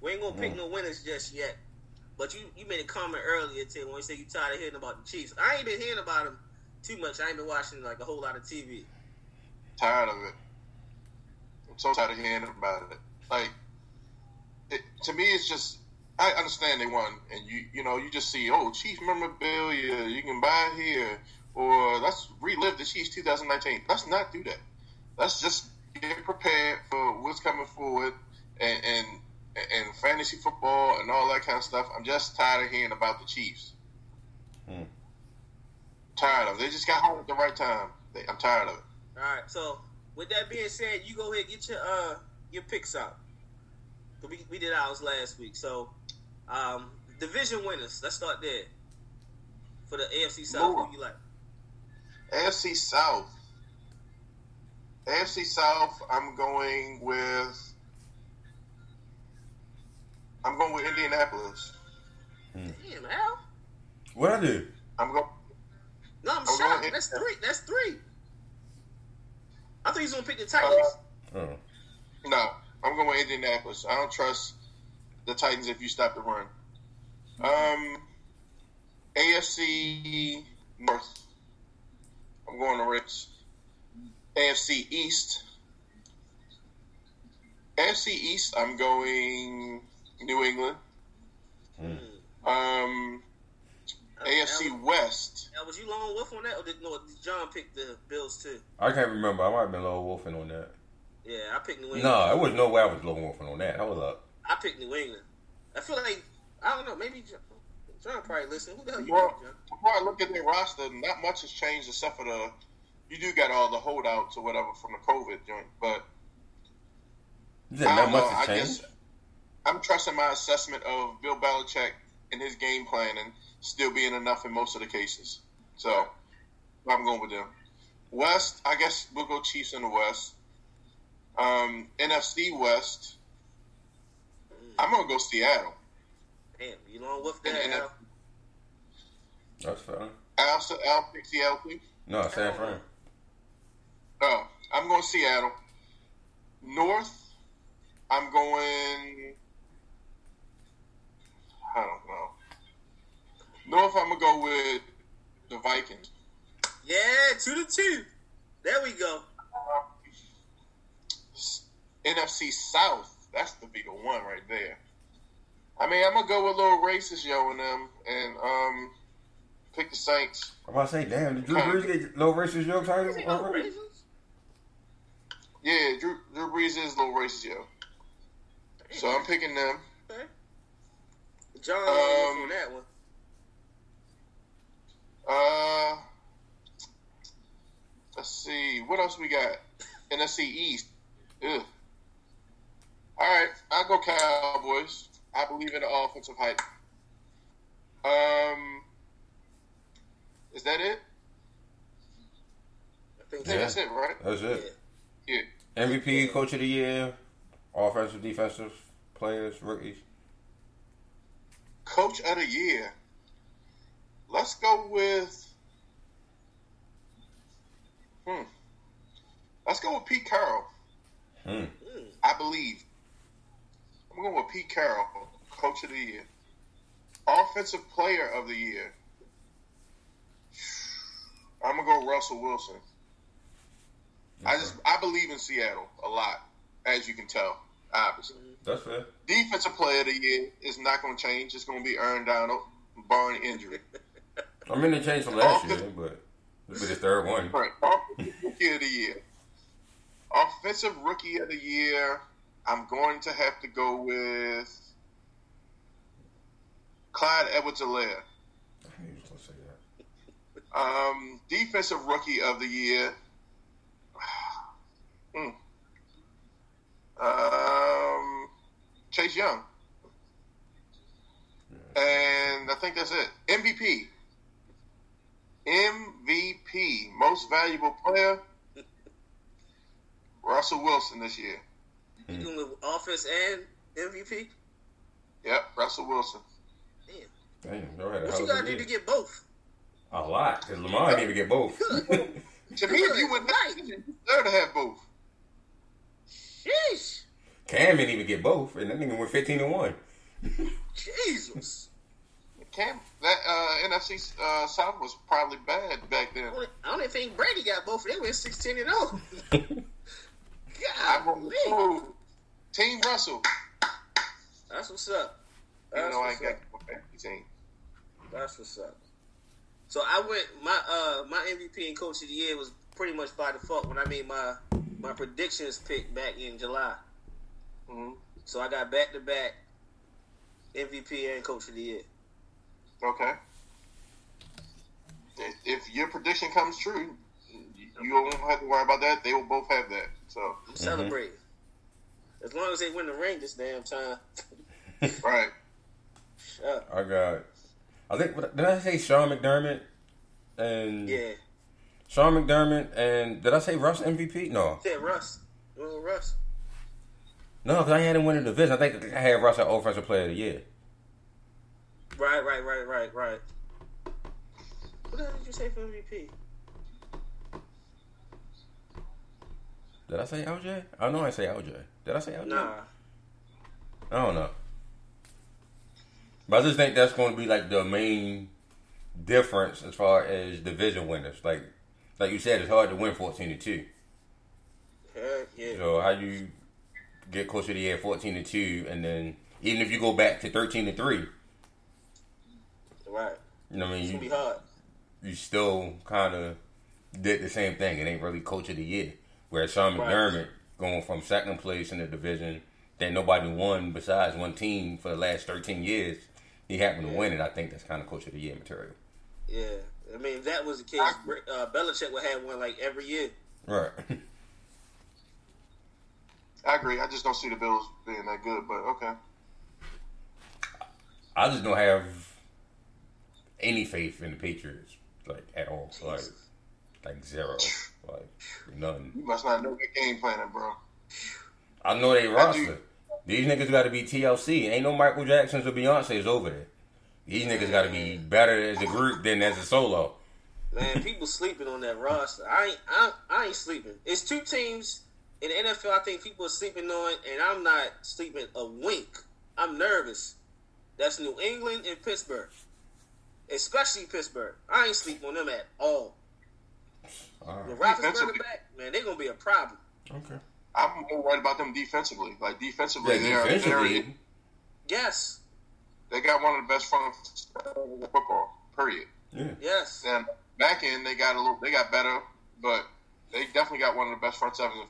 We ain't gonna pick mm. no winners just yet. But you, you made a comment earlier, Tim, when you said you tired of hearing about the Chiefs. I ain't been hearing about them too much. I ain't been watching like a whole lot of TV. tired of it. I'm so tired of hearing about it. Like, it, to me, it's just I understand they won, and you you know you just see oh Chiefs memorabilia you can buy here, or let's relive the Chiefs 2019. Let's not do that. Let's just get prepared for what's coming forward, and and and fantasy football and all that kind of stuff. I'm just tired of hearing about the Chiefs. Hmm. tired of it. They just got home at the right time. They, I'm tired of it. All right. So with that being said, you go ahead get your uh your picks out. We we did ours last week. So um division winners. Let's start there. For the AFC South, Lord. who you like? AFC South. AFC South. I'm going with. I'm going with Indianapolis. Damn, Al. What I do? I'm going. No, I'm I'm shocked. with That's three. That's three. I thought he's gonna pick the Titans. Uh, Oh. no, I'm going with Indianapolis. I don't trust the Titans if you stop the run. Um, AFC North. I'm going to Ritz. AFC East. AFC East. I'm going New England. Um, AFC Al, West. Al, was you lone wolf on that, or did, no, did John pick the Bills too? I can't remember. I might have been low wolfing on that. Yeah, I picked New England. No, it was no way I was low wolfing on that. Hold up. I picked New England. I feel like I don't know. Maybe John, John probably listening. Who the hell you Well, pick, John? before I look at their roster, not much has changed except for the. You do got all the holdouts or whatever from the COVID joint, but You said I not don't much know. has I changed. guess I'm trusting my assessment of Bill Belichick and his game plan and still being enough in most of the cases. So I'm going with them. West, I guess we'll go Chiefs in the West. Um, NFC West, I'm gonna go Seattle. Damn, you lone wolf And, there, and That's fine. Al, Al picked Seattle, please. No, San Fran. Oh, I'm going Seattle. North, I'm going. I don't know. North, I'm gonna go with the Vikings. Yeah, two to two. There we go. NFC South, that's the be the one right there. I mean, I'm gonna go with a little racist yo and them, and um, pick the Saints. I'm about to say, damn, did Drew Brees get low racist jokes Is already? it no Ravens? Yeah, Drew, Drew Brees is a little racist yo, so I'm picking them. Okay. John Um, on that one. Uh, let's see. What else we got? NFC East. Ugh. All right, I'll go Cowboys. I believe in the offensive hype. Um, is that it? I think I think Yeah. that's it, right? That's it. Yeah. MVP, Coach of the Year, offensive, defensive players, rookies. Coach of the year. Let's go with. Hmm. Let's go with Pete Carroll. Hmm. Mm. I believe. I'm going with Pete Carroll, Coach of the Year. Offensive Player of the Year. I'm gonna go Russell Wilson. I just I believe in Seattle a lot, as you can tell, obviously. That's fair. Defensive Player of the Year is not going to change. It's going to be Aaron Donald, barring injury. I mean, they changed from last year, but this will be the third one. Right. Offensive Rookie of the Year. Offensive Rookie of the Year. I'm going to have to go with Clyde Edwards-Helaire. I knew you gonna say that. Um, defensive Rookie of the Year. Hmm. Um, Chase Young. And I think that's it. MVP. MVP. Most valuable player. Russell Wilson this year. You doing the offense and MVP? Yep, Russell Wilson. Damn. Damn, y'all had a What you of a gotta do to get both? A lot, because Lamar didn't even get both. To me, if you would not, you deserve to have both. Sheesh. Cam didn't even get both, and that nigga went 15 and 1. Jesus. Cam, that uh, NFC uh, South was probably bad back then. I don't- even think Brady got both. They went 16 and 0. God, Team Russell. That's what's up. Even That's though I what's ain't got team. That's what's up. So I went my uh my MVP and coach of the year was pretty much by default when I made my my predictions pick back in July. Hmm So I got back to back MVP and coach of the year. Okay. if your prediction comes true, you won't have to worry about that. They will both have that. So I'm celebrating. Mm-hmm. As long as they win the ring this damn time. right. Shut. I got. I think did I say Sean McDermott and yeah. Sean McDermott and did I say Russ MVP? No. Yeah, Russ. Russ. No, because I had him win the division. I think I had Russ at Offensive Player of the Year. Right, right, right, right, right. What the hell did you say for MVP? Did I say LJ? I know I say LJ. Did I say LJ? Nah. I don't know. But I just think that's going to be like the main difference as far as division winners. Like, like you said, it's hard to win fourteen to two. Heck yeah. So how you get closer to the year fourteen to two, and then even if you go back to thirteen to three, right? You know what I mean? It's gonna be hard. You still kind of did the same thing. It ain't really coach of the year. Whereas Sean McDermott right. going from second place in the division that nobody won besides one team for the last thirteen years, he happened yeah. to win it. I think that's kind of coach of the year material. Yeah, I mean if that was the case, uh, Belichick would have one like every year. Right. I agree. I just don't see the Bills being that good, but okay. I just don't have any faith in the Patriots, like at all. Jesus. Like, like zero, like none. You must not know your game planning, bro. I know they roster. These niggas got to be TLC. Ain't no Michael Jacksons or Beyonce's over there. These niggas got to be better as a group than as a solo. Man, people sleeping on that roster. I ain't, I, I ain't sleeping. It's two teams in the NFL, I think people are sleeping on, and I'm not sleeping a wink. I'm nervous. That's New England and Pittsburgh, especially Pittsburgh. I ain't sleeping on them at all. all right. When Roethlisberger back, man, they're gonna be a problem. Okay. I'm more worried about them defensively. Like defensively, yeah, they defensively. are Yes. They got one of the best fronts in football. Period. Yeah. Yes. And back end, they got a little. They got better, but they definitely got one of the best front sevens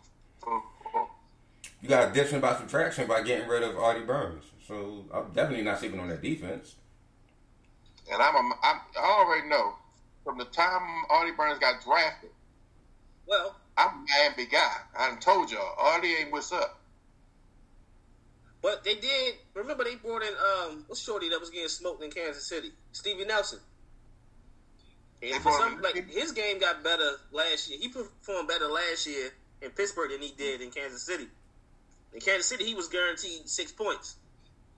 you got addition by subtraction by getting rid of Artie Burns. So I'm definitely not sleeping on that defense. And I'm, a, I'm I already know from the time Artie Burns got drafted. Well, I'm a Miami guy. I done told y'all Artie ain't what's up. But they did. Remember they brought in um what's Shorty that was getting smoked in Kansas City, Stevie Nelson. And for some, like his game got better last year. He performed better last year in Pittsburgh than he did in Kansas City. In Kansas City, he was guaranteed six points.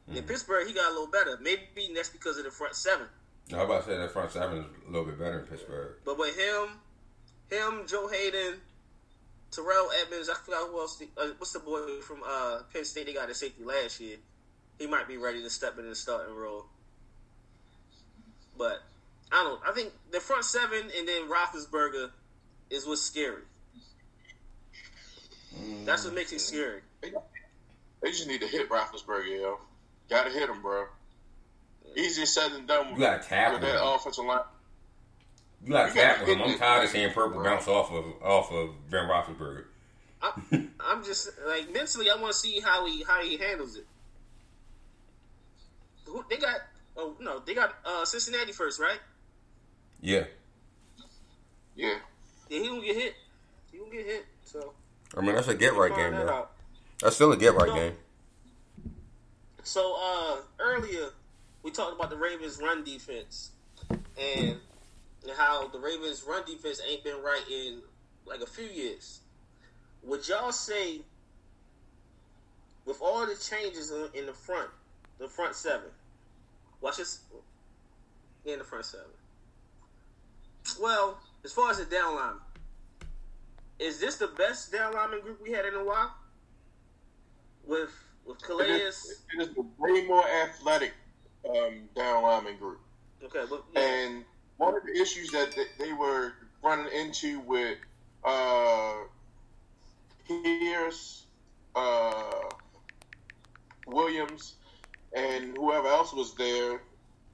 Mm-hmm. In Pittsburgh, he got a little better. Maybe that's because of the front seven. I was about to say that front seven is a little bit better in Pittsburgh. But with him, him, Joe Haden, Terrell Edmunds, I forgot who else. The, uh, what's the boy from uh, Penn State? They got a safety last year. He might be ready to step in the starting role. But I don't. I think the front seven and then Roethlisberger is what's scary. That's what makes it scary. They just need to hit Roethlisberger, yo. Gotta hit him, bro. Easier said than done. You gotta tackle that him. offensive line. You gotta you tackle him. I'm tired of seeing purple bro. bounce off of off of Ben Roethlisberger. I'm, I'm just like mentally, I want to see how he how he handles it. They got oh no, they got uh, Cincinnati first, right? Yeah. Yeah. Yeah, he gonna get hit. He gonna get hit. So. I mean, that's a get right game, bro. That's still a get right game. So uh, earlier we talked about the Ravens' run defense and how the Ravens' run defense ain't been right in like a few years. Would y'all say, with all the changes in the front, the front seven, watch this, in the front seven. Well, as far as the down line, is this the best down lineman group we had in a while? With with Calais, it is, it is a way more athletic um, down lineman group. Okay, but, yeah. and one of the issues that they were running into with uh, Pierce, uh, Williams, and whoever else was there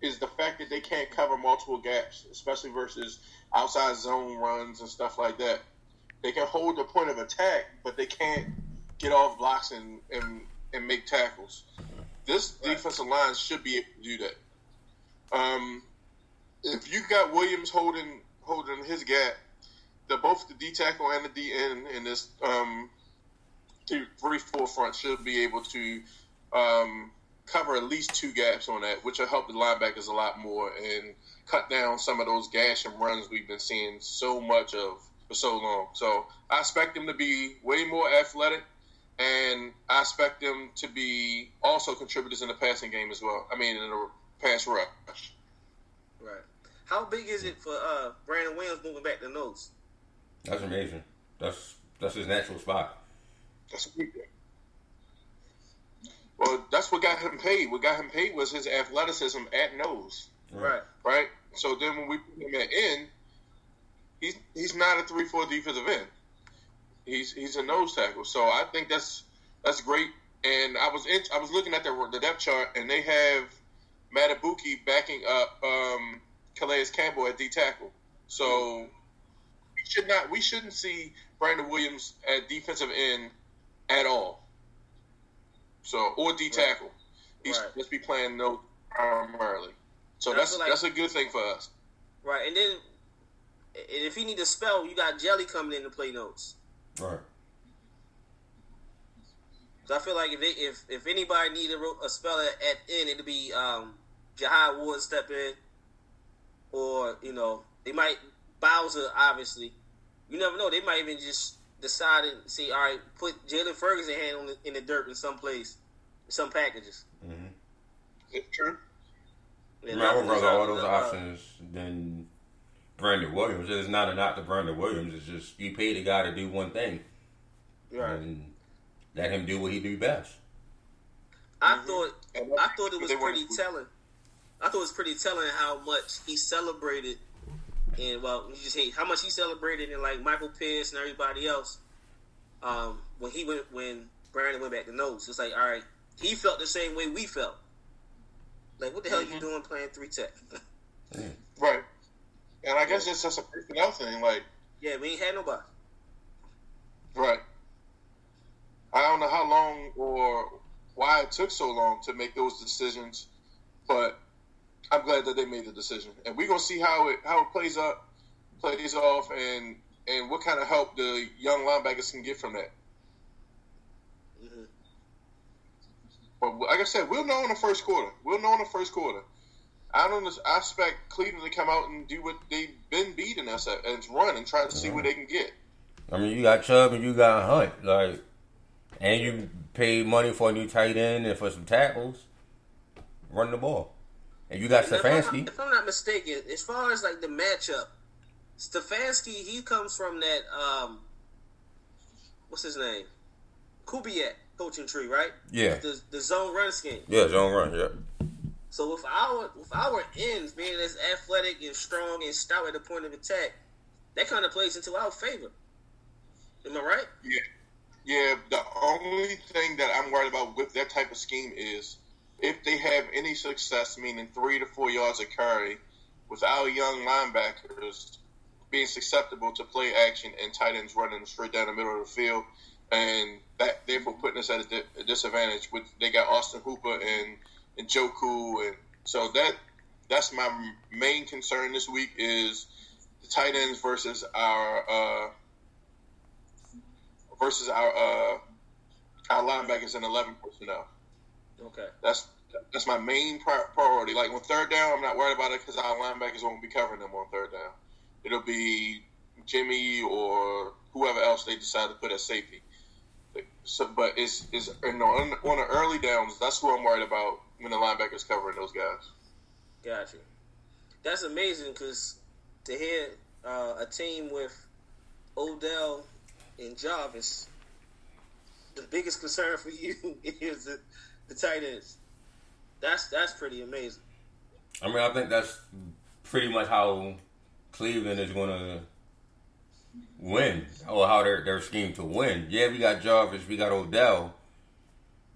is the fact that they can't cover multiple gaps, especially versus outside zone runs and stuff like that. They can hold the point of attack, but they can't get off blocks and and, and make tackles. This right. defensive line should be able to do that. Um, if you got Williams holding holding his gap, the both the D tackle and the D end in this um, three four front should be able to um, cover at least two gaps on that, which will help the linebackers a lot more and cut down some of those gash and runs we've been seeing so much of for so long. So I expect them to be way more athletic, and I expect them to be also contributors in the passing game as well. I mean, in the pass rush. Right. How big is it for uh, Brandon Williams moving back to nose? That's amazing. That's that's his natural spot. That's a big thing. Well, that's what got him paid. What got him paid was his athleticism at nose. Right. Right. So then when we put him at end, he's he's not a three four defensive end. He's he's a nose tackle. So I think that's that's great. And I was in, I was looking at the, the depth chart, and they have Madubuike backing up um, Calais Campbell at D tackle. So we should not we shouldn't see Brandon Williams at defensive end at all. So or D tackle. Right. He's right. to be playing no primarily. So and that's like, that's a good thing for us. Right, and then if you need to spell, you got Jelly coming in to play notes. Right. So I feel like if they, if if anybody needed a speller at end, it'd be um, Jihad Ward step in, or you know they might Bowser obviously. You never know. They might even just decide and see. All right, put Jaylon Ferguson hand on the, in the dirt in some place, some packages. Mm-hmm. It's true. Yeah, I would rather all those options than Brandon Williams. It's not a knock to Brandon Williams. It's just you pay the guy to do one thing, right? And let him do what he do best. I mm-hmm. thought I thought it was pretty telling. I thought it was pretty telling how much he celebrated, and well, you just hate how much he celebrated, and like Michael Pierce and everybody else. Um, when he went when Brandon went back to nose, it's like all right, he felt the same way we felt. Like, what the hell mm-hmm. you doing playing three tech? right. And I guess it's just a personnel thing. Like, yeah, we ain't had nobody. Right. I don't know how long or why it took so long to make those decisions, but I'm glad that they made the decision, and we're gonna see how it how it plays up, plays off, and and what kind of help the young linebackers can get from that. Mm-hmm. But like I said, we'll know in the first quarter. We'll know in the first quarter. I don't. I expect Cleveland to come out and do what they've been beating us at and run and try to see what they can get. I mean, you got Chubb and you got Hunt, like, and you paid money for a new tight end and for some tackles. Run the ball, and you got and Stefanski. If, if I'm not mistaken, as far as like the matchup, Stefanski he comes from that um, what's his name, Kubiak coaching tree, right? Yeah. The, the zone run scheme. Yeah, zone run. Yeah. So with our with our ends being as athletic and strong and stout at the point of attack, that kind of plays into our favor. Am I right? Yeah. Yeah. The only thing that I'm worried about with that type of scheme is if they have any success, meaning three to four yards of carry, with our young linebackers being susceptible to play action and tight ends running straight down the middle of the field, and that therefore putting us at a, disadvantage. With they got Austin Hooper and and Njoku, and so that that's my main concern this week is the tight ends versus our uh, versus our uh, our linebackers and eleven personnel. Okay, that's that's my main priority. Like on third down, I'm not worried about it because our linebackers won't be covering them on third down. It'll be Jimmy or whoever else they decide to put at safety. So, but it's it's you know, on, on the early downs. That's who I'm worried about when the linebackers covering those guys. Gotcha. That's amazing because to hear uh, a team with Odell and Jarvis, the biggest concern for you is the, the tight ends. That's that's pretty amazing. I mean, I think that's pretty much how Cleveland is going to win, or how they're they're to win. Yeah, we got Jarvis, we got Odell,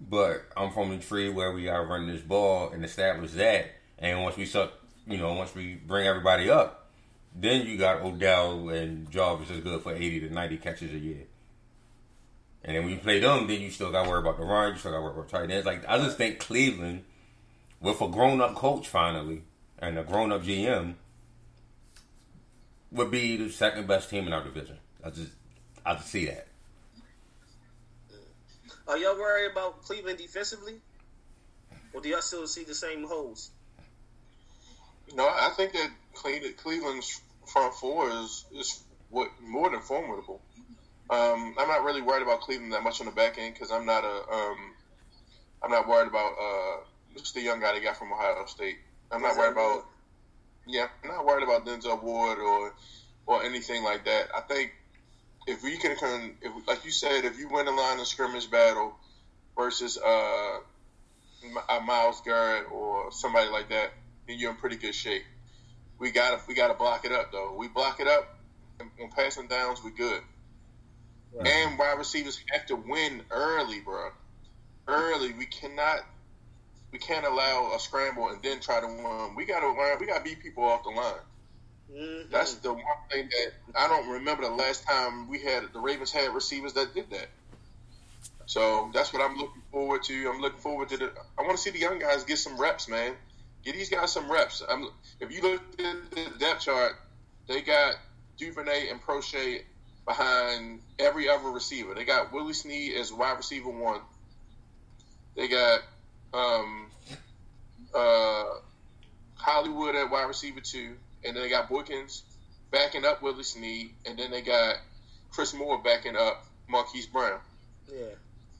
but I'm from the tree where we gotta run this ball and establish that. And once we suck, you know, once we bring everybody up, then you got Odell and Jarvis is good for 80 to 90 catches a year. And then when you play them, then you still got to worry about the run. You still got to worry about tight ends. Like I just think Cleveland, with a grown up coach finally and a grown up GM, would be the second best team in our division. I just I just see that. Are y'all worried about Cleveland defensively, or do y'all still see the same holes? No, I think that Cleveland's front four is is what more than formidable. Um, I'm not really worried about Cleveland that much on the back end because I'm not a um, I'm not worried about uh, just the young guy they got from Ohio State. I'm not worried about yeah, I'm not worried about Denzel Ward or or anything like that. I think if we can, if, like you said, if you win a line of scrimmage battle versus uh, a Myles Garrett or somebody like that, then you're in pretty good shape. We gotta we gotta block it up though. We block it up on passing downs, we good. Right. And wide receivers have to win early, bro. Early, we cannot we can't allow a scramble and then try to win. We gotta learn. We gotta beat people off the line. Mm-hmm. That's the one thing that I don't remember the last time we had the Ravens had receivers that did that. So that's what I'm looking forward to. I'm looking forward to the. I want to see the young guys get some reps, man. Get these guys some reps. I'm, if you look at the depth chart, they got Duvernay and Proche behind every other receiver. They got Willie Snead as wide receiver one. They got um, uh, Hollywood at wide receiver two, and then they got Boykins backing up Willie Snead, and then they got Chris Moore backing up Marquise Brown. Yeah.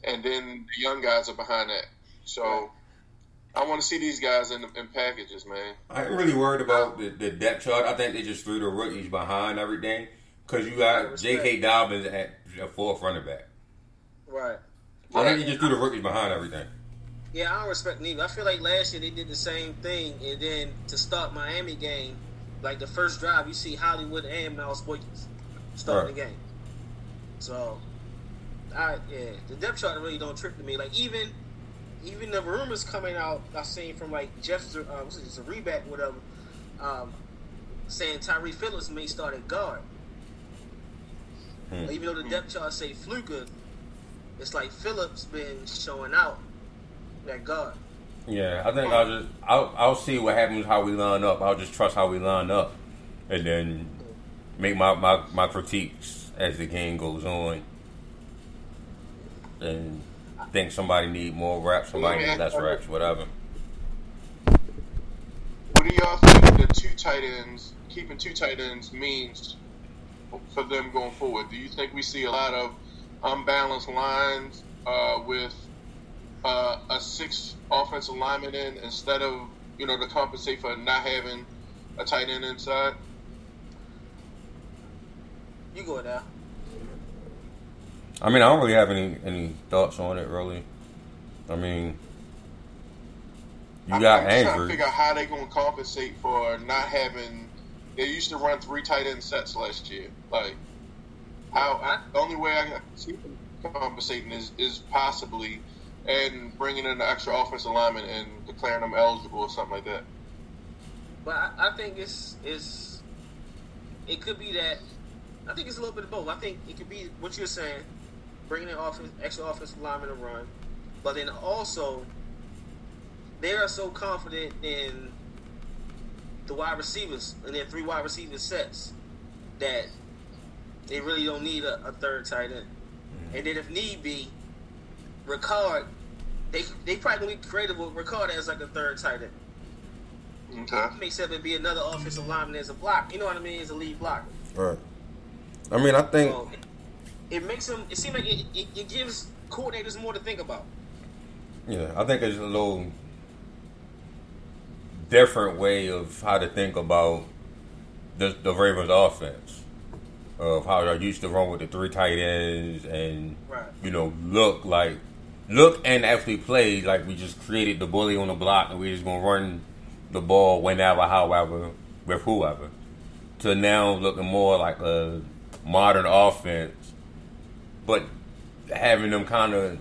And then the young guys are behind that. So right. I want to see these guys in, in packages, man. I ain't really worried about the, the depth chart. I think they just threw the rookies behind everything because you got J.K. Dobbins at a fourth running back. Right. I think you just threw the rookies behind everything. Yeah, I don't respect neither. I feel like last year they did the same thing, and then to start Miami game, like the first drive, you see Hollywood and Miles Boykins starting right. the game. So, I yeah, the depth chart really don't trick to me. Like even even the rumors coming out, I seen from like Jeff, uh, what's it, Zrebiec, whatever, um, saying Tyre Phillips may start at guard. Hmm. Even though the depth chart say Fluker, it's like Phillips been showing out that guard. Yeah, I think I'll just I'll I'll see what happens how we line up. I'll just trust how we line up, and then make my my, my critiques as the game goes on. And think somebody need more reps, somebody need less reps, whatever. What do y'all think the two tight ends, keeping two tight ends means for them going forward? Do you think we see a lot of unbalanced lines uh, with uh, a six offensive lineman in instead of you know to compensate for not having a tight end inside? You go now. I mean, I don't really have any any thoughts on it, really. I mean, you got I'm Andrew. Trying to figure out how they gonna compensate for not having. They used to run three tight end sets last year. Like, how? I, the only way I can see them compensating is is possibly and bringing in an extra offensive lineman and declaring them eligible or something like that. But I, I think it's it's it could be that. I think it's a little bit of both. I think it could be what you're saying, bringing in offense, extra offensive lineman to run, but then also they are so confident in the wide receivers and their three wide receiver sets that they really don't need a, a third tight end. Mm-hmm. And then if need be, Ricard they they probably gonna be creative with Ricard as like a third tight end. Okay. It makes it be another offensive lineman as a block. You know what I mean? As a lead blocker. Right. I mean, I think so it, it, makes them. It seems like it, it, it, gives coordinators more to think about. Yeah, I think it's a little different way of how to think about the, the Ravens' offense of how they're used to run with the three tight ends and right. you know look like look and actually play like we just created the bully on the block and we're just gonna run the ball whenever, however, with whoever. To now looking more like a modern offense, but having them kind of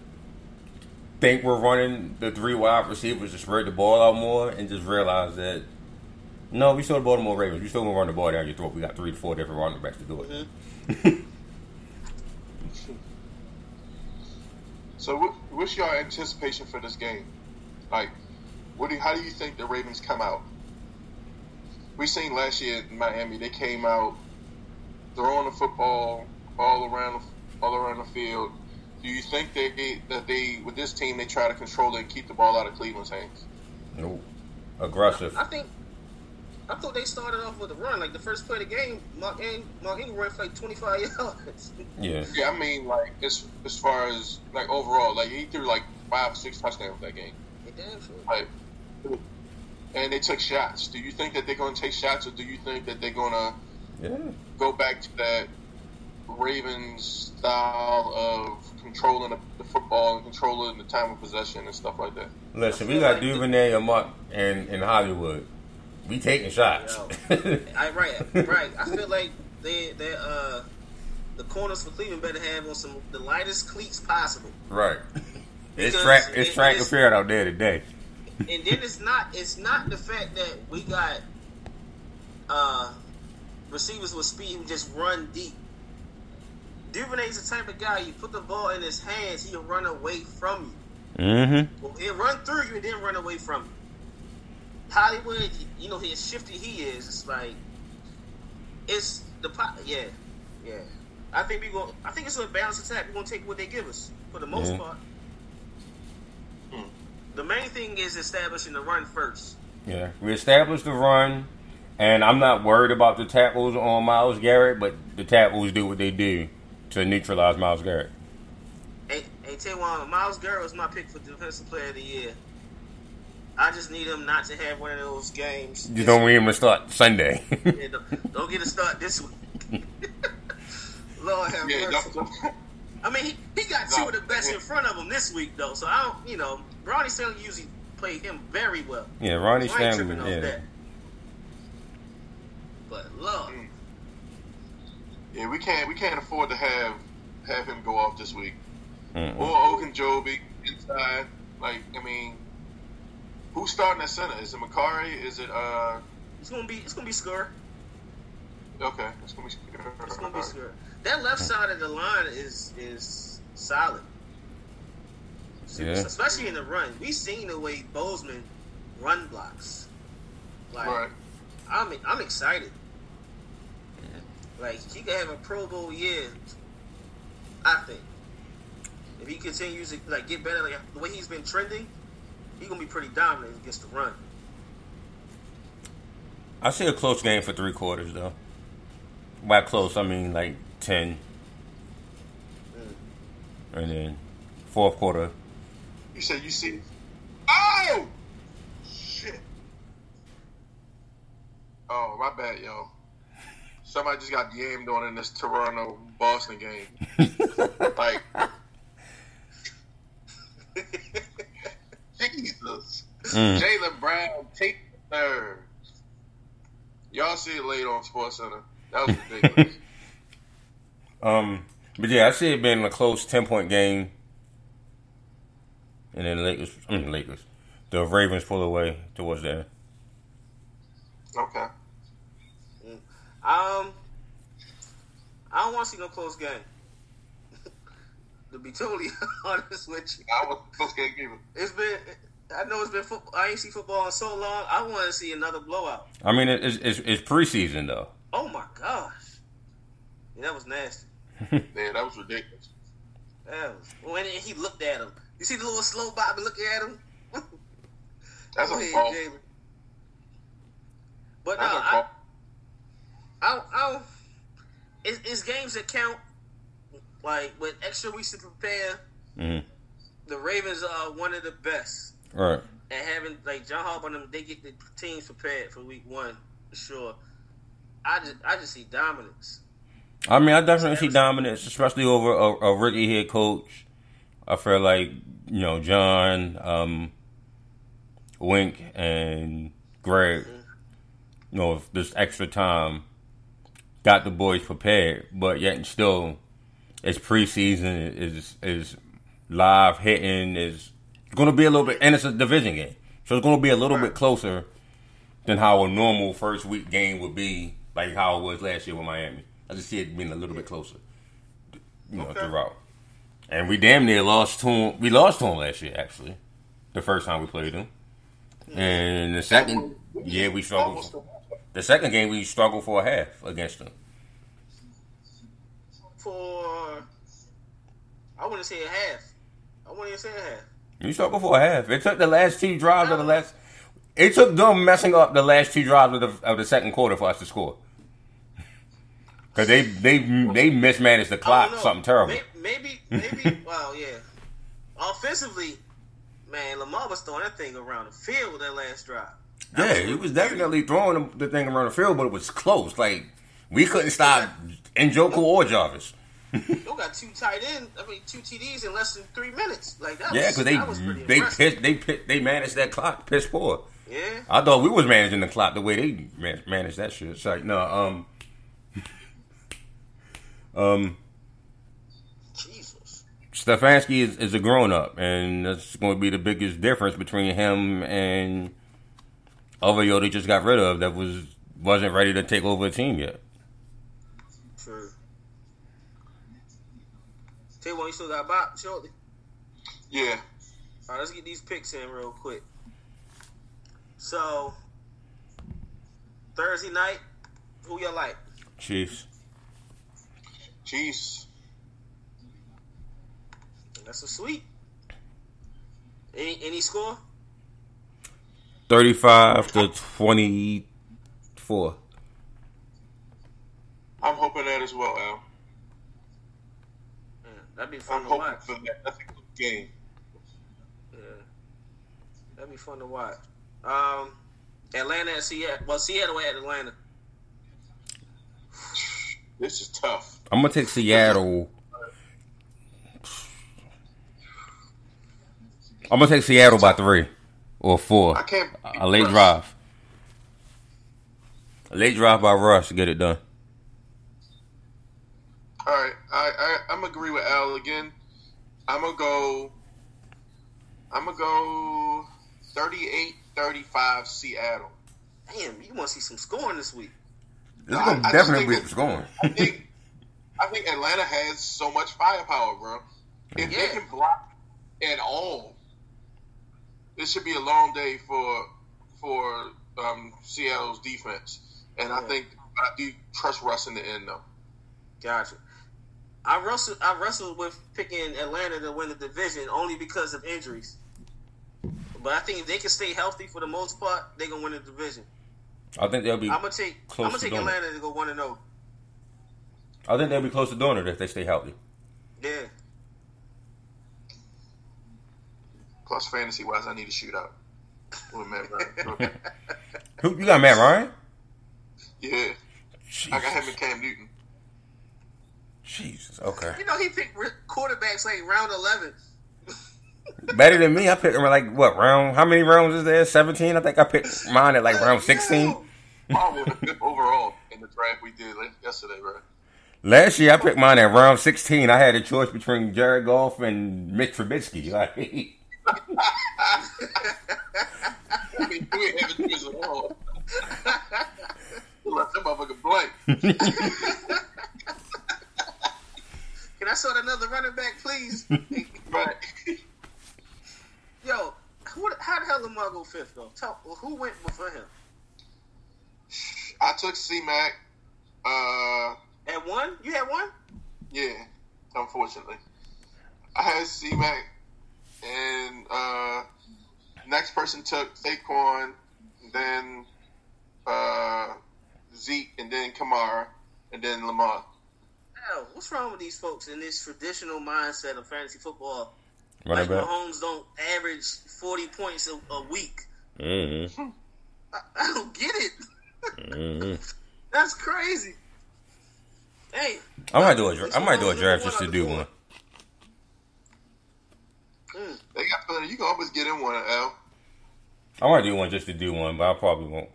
think we're running the three wide receivers to spread the ball out more and just realize that no, we still the Baltimore Ravens. We still gonna run the ball down your throat. We got three to four different running backs to do it. Mm-hmm. So, what, what's your anticipation for this game? Like, what do you, how do you think the Ravens come out? We seen last year in Miami, they came out throwing the football all around all around the field. Do you think they that they with this team they try to control it and keep the ball out of Cleveland's hands? Nope. Aggressive. I think. I thought they started off with a run. Like the first play of the game, Mark, Ing- Mark Ingram ran for like 25 yards. Yeah. Yeah, I mean like as as far as like overall, like he threw like five six touchdowns that game. They damn sure. Like, and they took shots. Do you think that they're going to take shots, or do you think that they're going to Yeah. go back to that Ravens style of controlling the, the football and controlling the time of possession and stuff like that? Listen, we got Duvernay and Mark and in Hollywood. We taking shots. I right, right. I feel like they they uh the corners for Cleveland better have on some the lightest cleats possible. right. It's track. It's it- track and field out there today. And then it's not it's not the fact that we got uh receivers with speed who just run deep. Duvernay's the type of guy you put the ball in his hands, he'll run away from you. Mm-hmm. Well, he'll run through you and then run away from you. Hollywood, you know, as shifty he is, it's like it's the po- yeah, yeah. I think we going I think it's a balanced attack. We're gonna take what they give us for the most Yeah. part. Hmm. The main thing is establishing the run first. Yeah, we established the run, and I'm not worried about the tackles on Myles Garrett, but the tackles do what they do to neutralize Myles Garrett. Hey, hey, tell you what, Myles Garrett was my pick for defensive player of the year. I just need him not to have one of those games. You don't want him to start Sunday. Yeah, don't, don't get a start this week. Lord have Yeah, mercy. that's- I mean, he, he got two of the best in front of him this week, though. So I don't, you know, Ronnie Stanley usually played him very well. yeah, Ronnie So I Stanley. Yeah, that. But Lord, Mm. yeah, we can't we can't afford to have have him go off this week. Mm-mm. Or Ogunjobi inside. Like, I mean, who's starting at center? Is it Mekari? Is it uh? it's gonna be it's gonna be Skura. Okay, it's gonna be. Skura. It's gonna be Skura. That left side of the line is is solid. Yeah. Especially in the run. We've seen the way Bozeman run blocks. Like Right. I'm I'm excited. Like he could have a Pro Bowl year. I think if he continues to like get better, like the way he's been trending, he's gonna be pretty dominant against the run. I see a close game for three quarters though. By close, I mean like ten, mm. and then fourth quarter. You said you see. Oh shit! Oh my bad, yo. Somebody just got yammed on in this Toronto Boston game. like, Jesus. Mm. Jaylen Brown, take the third. Y'all see it late on Sports Center. That was ridiculous. Um, but yeah, I see it being a close ten point game, and then the Lakers, I mean Lakers, the Ravens pull away towards the end. okay. Um, I don't want to see no close game. to be totally honest with you, I was supposed to get it's been. I know it's been football. I ain't seen football in so long. I want to see another blowout. I mean, it's it's, it's preseason though. Oh my gosh, yeah, that was nasty. Man, that was ridiculous. That was when he looked at him. You see the little slow Bobby looking at him. That's Go a ahead, fault. But no, That's a I, fault. I, I, it's, it's games that count. Like with extra weeks to prepare, hmm the Ravens are one of the best Right. And having like John Harbaugh and them. They get the teams prepared for week one for sure. I just, I just see dominance. I mean, I definitely see dominance, especially over a, a rookie head coach. I feel like you know John, um, Wink, and Greg. You know, if this extra time got the boys prepared, but yet and still, it's preseason. Is is live hitting is going to be a little bit, and it's a division game, so it's going to be a little bit closer than how a normal first week game would be, like how it was last year with Miami. I just see it being a little bit closer, you know, Okay. throughout. And we damn near lost to him. We lost to him last year, actually, the first time we played him. And the second, yeah, we struggled. The second game, we struggled for a half against them. for. I wouldn't say a half. I wouldn't even say a half. You start before half. It took the last two drives of the last. It took them messing up the last two drives of the, of the second quarter for us to score. Because they they they mismanaged the clock. Something terrible. Maybe maybe, maybe well yeah. Offensively, man, Lamar was throwing that thing around the field with that last drive. Yeah, he was definitely throwing the thing around the field, but it was close. Like we couldn't stop Njoku or Jarvis. You got two tight ends. I mean, two TDs in less than three minutes. Like that. Yeah, because they they they they managed that clock piss poor. Yeah. I thought we was managing the clock the way they managed that shit. It's like no, um, um. Jesus. Stefanski is, is a grown up, and that's going to be the biggest difference between him and other yo they just got rid of that was wasn't ready to take over a team yet. True. Tell you what, you still got Bob shortly. Yeah. All right, let's get these picks in real quick. So Thursday night, who you like? Chiefs. Chiefs. That's a sweet. Any any score? 35 to 24. I'm hoping that as well, Al. Yeah, that'd be fun I'm to watch. For that. That's a good game. Yeah. That'd be fun to watch. Um, Atlanta and Seattle. Well, Seattle at Atlanta. This is tough. I'm gonna take Seattle. I'm gonna take Seattle by three or four. I can't. A late drive. A late drive by Russ to get it done. All right, I, I I'm agree with Al again. I'm gonna go. I'm gonna go 38-35 Seattle. Damn, you want to see some scoring this week? This is gonna I, definitely be scoring. I think I think Atlanta has so much firepower, bro. If yeah. they can block at all, this should be a long day for for um, Seattle's defense. And yeah. I think I do trust Russ in the end, though. Gotcha. I wrestled. I wrestled with picking Atlanta to win the division only because of injuries. But I think if they can stay healthy for the most part, they're gonna win the division. I think they'll be. I'm gonna take. I'm gonna take Atlanta to go one and zero. Oh. I think they'll be close to doing it if they stay healthy. Yeah. Plus, fantasy wise, I need a shootout with Matt Ryan. Who you got, Matt Ryan? Yeah, Jesus. I got him and Cam Newton. Jesus. Okay. You know he picked quarterbacks like round eleven. Better than me. I picked like what round? How many rounds is there? Seventeen. I think I picked mine at like round sixteen. overall in the draft we did yesterday, bro. Last year I picked mine at round sixteen. I had a choice between Jared Goff and Mitch Trubisky. Like, I mean, we ain't having choice at all. Left that motherfucker blank. Can I start another running back, please? right. Yo, who, how the hell Lamar go fifth though? Tell, who went before him? I took C Mac. Uh, At one? You had one? Yeah, unfortunately. I had C Mac, and uh, next person took Saquon, then uh, Zeke, and then Kamara, and then Lamar. Hell, what's wrong with these folks in this traditional mindset of fantasy football? Running like back. Mahomes don't average forty points a, a week. Mm-hmm. I, I, don't get it. mm-hmm. That's crazy. Hey, I might do a I might do a draft just to do one. Mm. They got You can always get in one, Al. I might do one just to do one, but I probably won't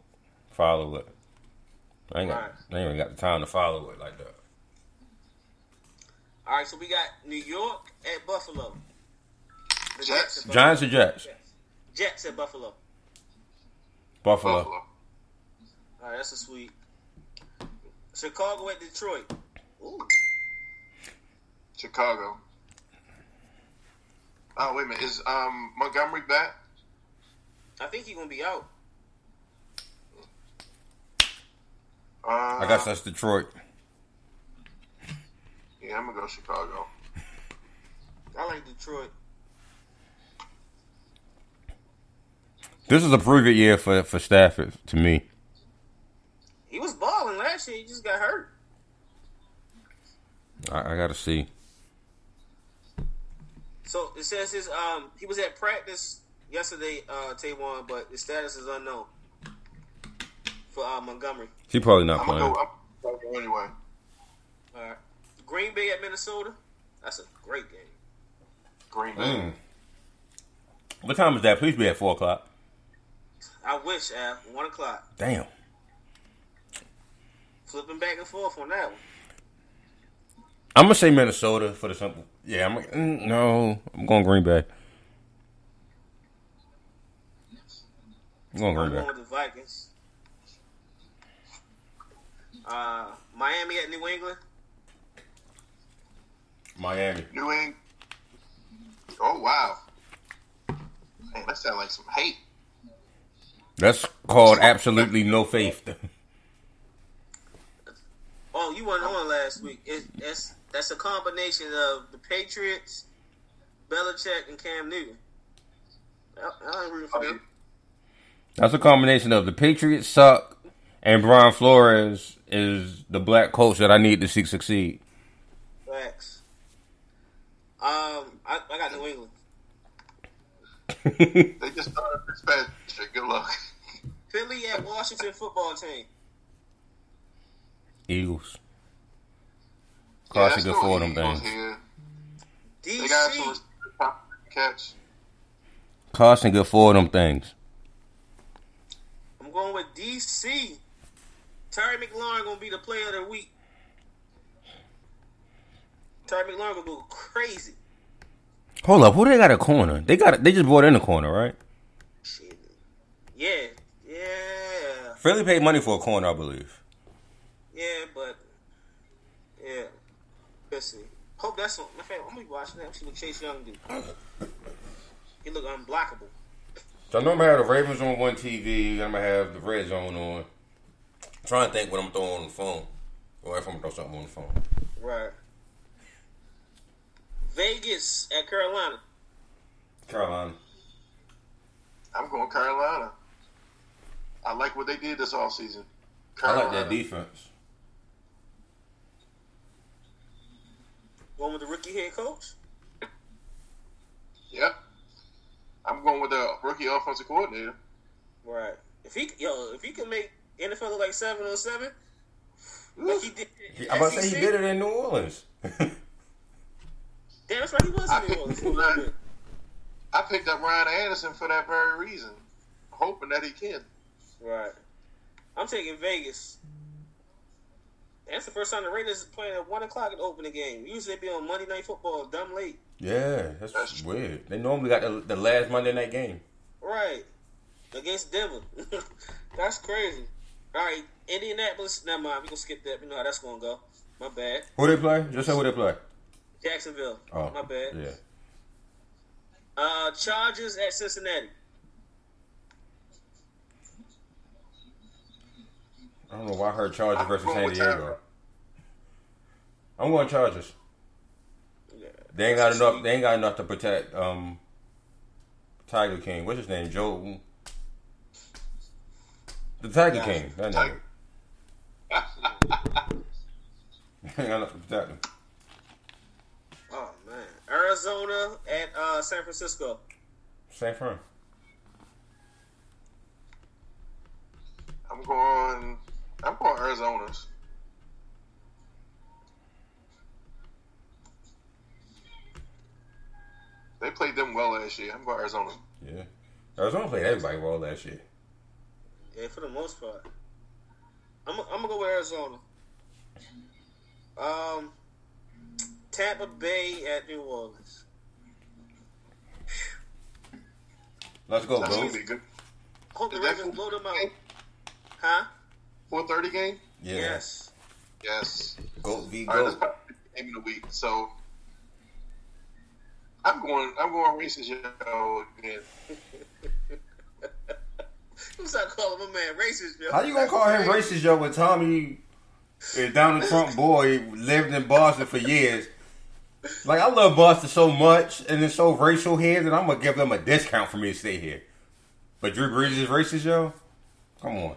follow it. I ain't, got, right. I ain't even got the time to follow it like that. All right, so we got New York at Buffalo. The Jets. Jets Giants or Jets? Jets at Buffalo. Buffalo. Buffalo. All right, that's a sweet. Chicago at Detroit. Ooh. Chicago. Oh wait a minute, is um Montgomery back? I think he's gonna be out. Uh, I guess that's Detroit. Yeah, I'm gonna go Chicago. I like Detroit. This is a prove it year for for Stafford to me. He was balling last year. He just got hurt. I, I got to see. So it says his um he was at practice yesterday, uh Taiwan, but his status is unknown for uh, Montgomery. He probably not I'm playing. gonna go. I'm gonna go anyway. All right, Green Bay at Minnesota. That's a great game. Green Bay. Mm. What time is that? Please be at four o'clock. I wish at one o'clock. Damn. Flipping back and forth on that one. I'm gonna say Minnesota for the simple. Yeah, I'm mm, no. I'm going Green Bay. I'm going I'm Green going Bay. with the Vikings. Uh, Miami at New England. Miami. New England. Oh wow. Man, that sounds like some hate. That's called absolutely no faith. Oh, you weren't on last week. It, it's that's a combination of the Patriots, Belichick, and Cam Newton. I, I ain't rooting for them. That's a combination of the Patriots suck and Brian Flores is the black coach that I need to see succeed. Facts. Um, I, I got New England. They just started Fitzpatrick. Good luck. Philly at Washington football team. Eagles. Yeah, Carson let's good for them Eagles things. here. They got some DC. catch. Carson good for them things. I'm going with DC. Terry McLaurin gonna be the player of the week. Terry McLaurin gonna go crazy. Hold up, who they got a corner? They got they just brought in a corner, right? Shit. Yeah, yeah, Philly paid money for a corner, I believe. yeah, but yeah. Let's see. Hope that's on. My favorite. I'm gonna be watching that. See what Chase Young do. He look unblockable. So I'm gonna have the Ravens on one TV. I'm gonna have the Red Zone on. trying to think what I'm throwing on the phone. Or if I'm gonna throw something on the phone. Right. Vegas at Carolina. Carolina. I'm going Carolina. I like what they did this offseason. I like that defense. Going with the rookie head coach. Yep. I'm going with the rookie offensive coordinator. Right. If he yo, if he can make NFL look like seven on seven, like he did. I'm about to say he did it in New Orleans. Damn, that's right. He was I in New Orleans. picked, up, I picked up Ryan Anderson for that very reason, hoping that he can. Right. I'm taking Vegas. That's the first time the Raiders playing at one o'clock in the opening game. Usually they be on Monday Night Football, dumb late. yeah, that's, That's- weird. They normally got the, the last Monday night game. Right. Against Denver. that's crazy. All right, Indianapolis. Never mind. We're gonna skip that. We know how that's gonna go. My bad. Who they play? Just say who they play. Jacksonville. Oh, My bad. Yeah. Uh, Chargers at Cincinnati. I don't know why I heard Chargers versus San Diego. Tyler. I'm going Chargers. Yeah. They ain't got enough. They ain't got enough to protect um Tiger King. What's his name? Joe. The Tiger Yeah. King. That nigga. Tiger. ain't got enough to protect him. Man. Arizona at uh, San Francisco. San Fran. I'm going. I'm going Arizona's. They played them well last year. I'm going Arizona. Yeah. Arizona played everybody well last year. Yeah, for the most part. I'm I'm gonna go with Arizona. Um, Tampa Bay at New Orleans. Let's go, That's bro. gonna be good. Hope the Is that Ravens blow them out. Huh? Four thirty game. Yeah. Yes. Yes. Go v All right, go. that's game of the week. So I'm going. I'm going racist yo again. Who's that calling my man racist, yo? How you gonna call him racist, yo? When Tommy a Donald Trump boy lived in Boston for years. Like I love Boston so much, and it's so racial here that I'm gonna give them a discount for me to stay here. But Drew Brees is racist, yo. Come on,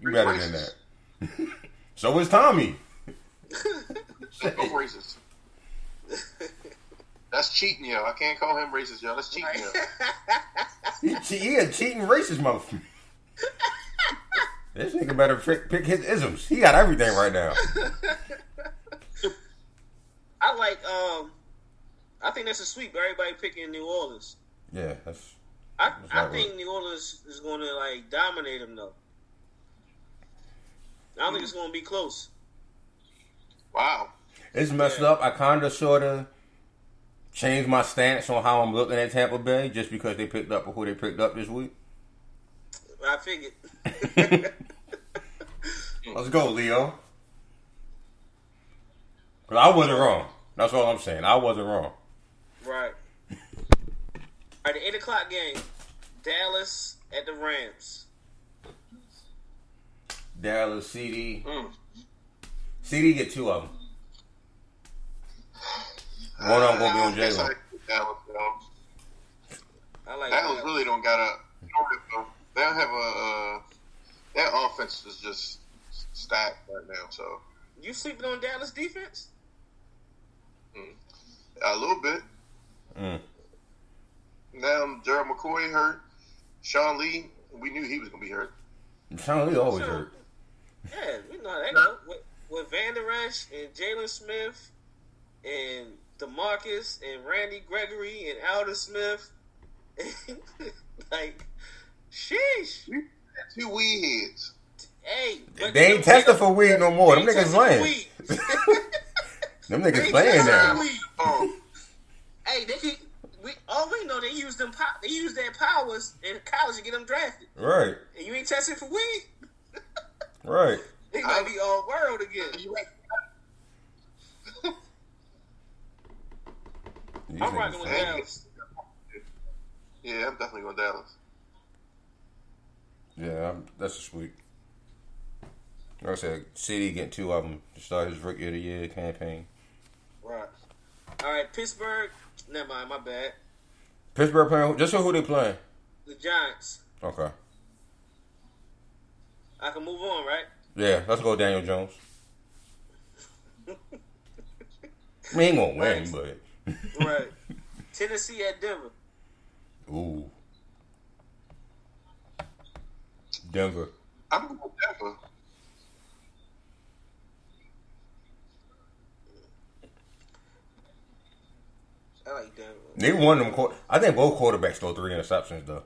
you better than that. so is Tommy. Both racist. That's cheating, yo. I can't call him racist, yo. That's cheating, yo. He, he a cheating racist motherfucker. this nigga better pick, pick his isms. He got everything right now. I like. Um, I think that's a sweep. Everybody picking New Orleans. Yeah, that's I, That's I right, think New Orleans is going to like dominate them though. I don't think it's going to be close. Wow. it's messed up. I kind of sort of changed my stance on how I'm looking at Tampa Bay just because they picked up who they picked up this week. I figured. Let's go, Leo. 'Cause I wasn't wrong. That's all I'm saying. I wasn't wrong. right. All right, the eight o'clock game. Dallas at the Rams. Dallas, CeeDee. Mm. CeeDee get two of them. One of them gonna be on I guess I Dallas. I like Dallas that. really don't got a. They don't have a. Uh, their offense is just stacked right now. So You sleeping on Dallas defense? A little bit. Mm. Now Gerald McCoy hurt. Sean Lee, we knew he was gonna be hurt. Sean Lee always hurt. Yeah, we know that go. With, with Vander Esch and Jaylon Smith and Demarcus and Randy Gregory and Aldon Smith. like, sheesh. Two weed heads. Hey, They ain't testing for weed no more. Them niggas testing for playing. weed. Them They niggas playing now. Um, Hey, they could. We all we know they use them. pow- They use their powers in college to get them drafted, Right, and you ain't testing for weed. right. They gonna be all world again. you. These I'm rocking with. Dallas. Yeah, I'm definitely going Dallas. Yeah, I'm, that's a sweep. Like I said, CeeDee getting two of them to start his rookie of the year campaign. Right. All right, Pittsburgh. Never mind, my bad. Pittsburgh playing. Just so who they playing? The Giants. Okay. I can move on, right? Yeah, let's go Daniel Jones. We ain't gonna win, but Right. Tennessee at Denver. ooh, Denver. I'm going Denver. I like Denver. They won them. I think both quarterbacks throw three interceptions though.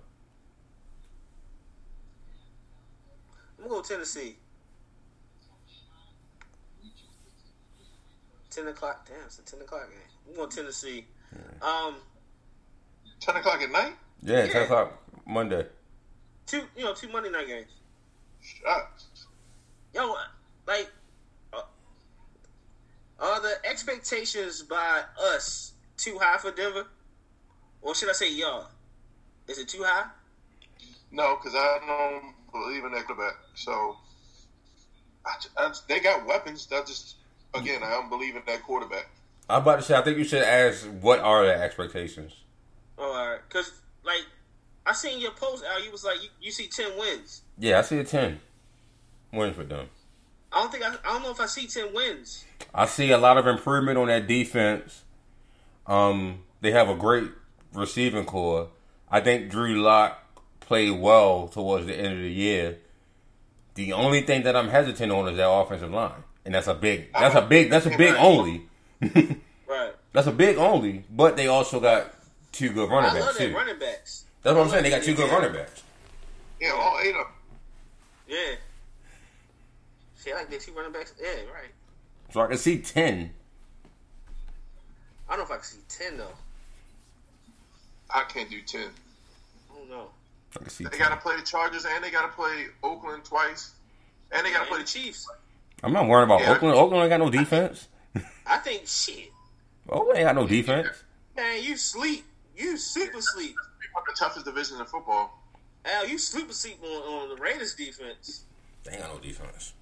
I'm gonna go Tennessee. Ten o'clock. Damn, it's a ten o'clock game. I'm going Tennessee. Um, Ten o'clock at night. Yeah, Yeah. ten o'clock Monday. two you know two Monday night games. Shots. Yo, like, uh, are the expectations by us too high for Denver, or should I say y'all? Is it too high? No, because I don't believe in that quarterback. So I, I, they got weapons. That just again, I don't believe in that quarterback. I'm about to say. I think you should ask what are the expectations. Oh, all right. Because, like, I seen your post, Al. You was like, you, you see 10 wins. Yeah, I see a ten wins for them. I don't think, I, I don't know if I see 10 wins. I see a lot of improvement on that defense. Um, they have a great receiving corps. I think Drew Lock played well towards the end of the year. The only thing that I'm hesitant on is that offensive line, and that's a big. That's a big. That's a big only. Right. That's a big only. But they also got two good running I love backs their too. running backs. That's what I'm saying. They got two good running backs. Yeah, all eight of them. Yeah. See, I like their two running backs. Yeah, right. So I can see ten. I don't know if I can see 10, though. I can't do ten. I don't know. I can see. They 10. got to play the Chargers and they got to play Oakland twice, and they got to And play the the Chiefs. Chiefs. I'm not worried about Yeah. Oakland. Oakland ain't got no defense. I think, shit. Oakland ain't got no defense. Man, you sleep. You super sleep. One of the toughest division in football. Al, you super sleep on, on the Raiders defense. They ain't got no defense.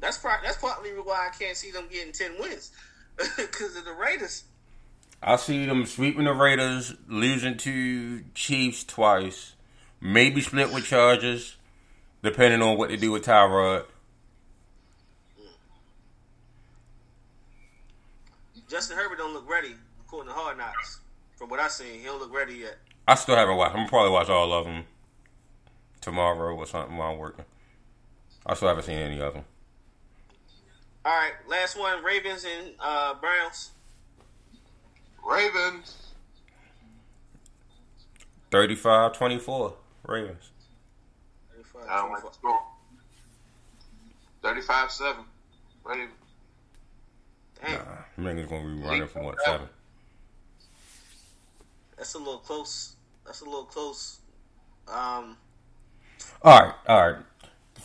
That's part. That's partly why I can't see them getting ten wins because of the Raiders. I see them sweeping the Raiders, losing to Chiefs twice, maybe split with Chargers, depending on what they do with Tyrod. Justin Herbert don't look ready according to Hard Knocks. From what I've seen, he don't look ready yet. I still haven't watched. I'm gonna probably watch all of them tomorrow or something while I'm working. I still haven't seen any of them. All right, last one: Ravens and uh, Browns. Ravens. 35-24, Ravens. I don't like the score. 35-7. Ravens. Damn, Nah, niggas gonna be running for what seven? that's a little close. That's a little close. Um, All right, all right.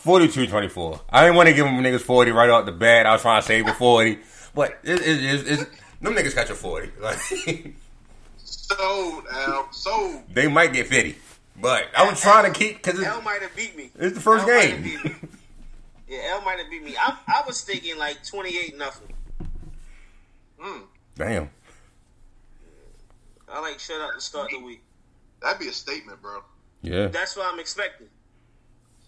42-24. I didn't want to give them niggas 40 right off the bat. I was trying to save the 40. But it, it, it, it's them niggas got your 40. Like, Sold, Al. Sold. they might get 50. But I was trying to keep, because L might have beat me. it's the first L game. beat me. Yeah, L might have beat me. I, I was thinking like twenty-eight nothing. Mm, Damn. I like shut up to start the week. that'd be a statement, bro. Yeah. That's what I'm expecting.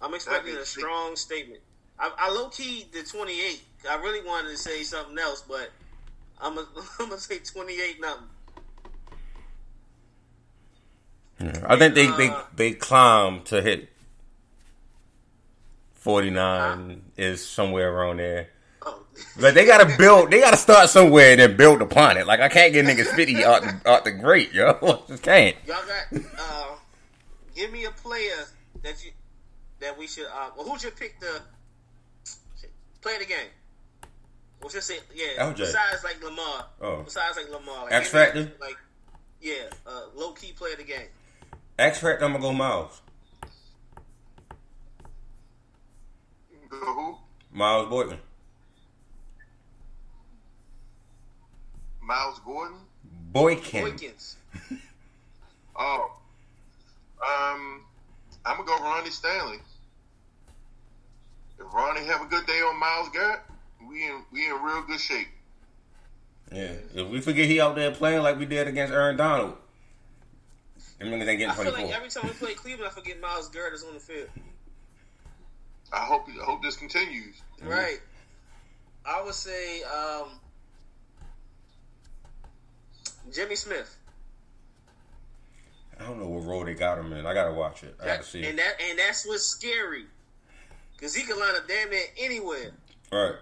I'm expecting a be- strong statement. I, I low key the 28. I really wanted to say something else, but I'm gonna I'm gonna say 28 nothing. Yeah. I think they, they, Uh, they climb to hit 49 is somewhere around there. Oh, Like they gotta build, they gotta start somewhere and then build upon it. Like I can't get niggas fifty out the, out the great, yo. I just can't. y'all got. Uh, give me a player that you that we should. Uh, well, who should pick the play the game? We'll just say yeah. LJ. Besides like Lamar. Oh. Besides like Lamar. Like, X Factor? Like yeah, uh, low key play of the game. X Factor, I'm gonna go Miles. Go who? Miles Boykin. Miles Gordon. Boykin. Boykins. Oh. Um, I'm gonna go Ronnie Stanley. If Ronnie have a good day on Myles Garrett, we in we in real good shape. Yeah. If we forget he out there playing like we did against Aaron Donald, them niggas ain't I feel like every time we play Cleveland, I forget Myles Garrett is on the field. I hope I hope this continues. Right. I would say um, Jimmy Smith. I don't know what role they got him in. I gotta watch it. I gotta see. and that and that's what's scary. Cause he can line up damn near anywhere. Right.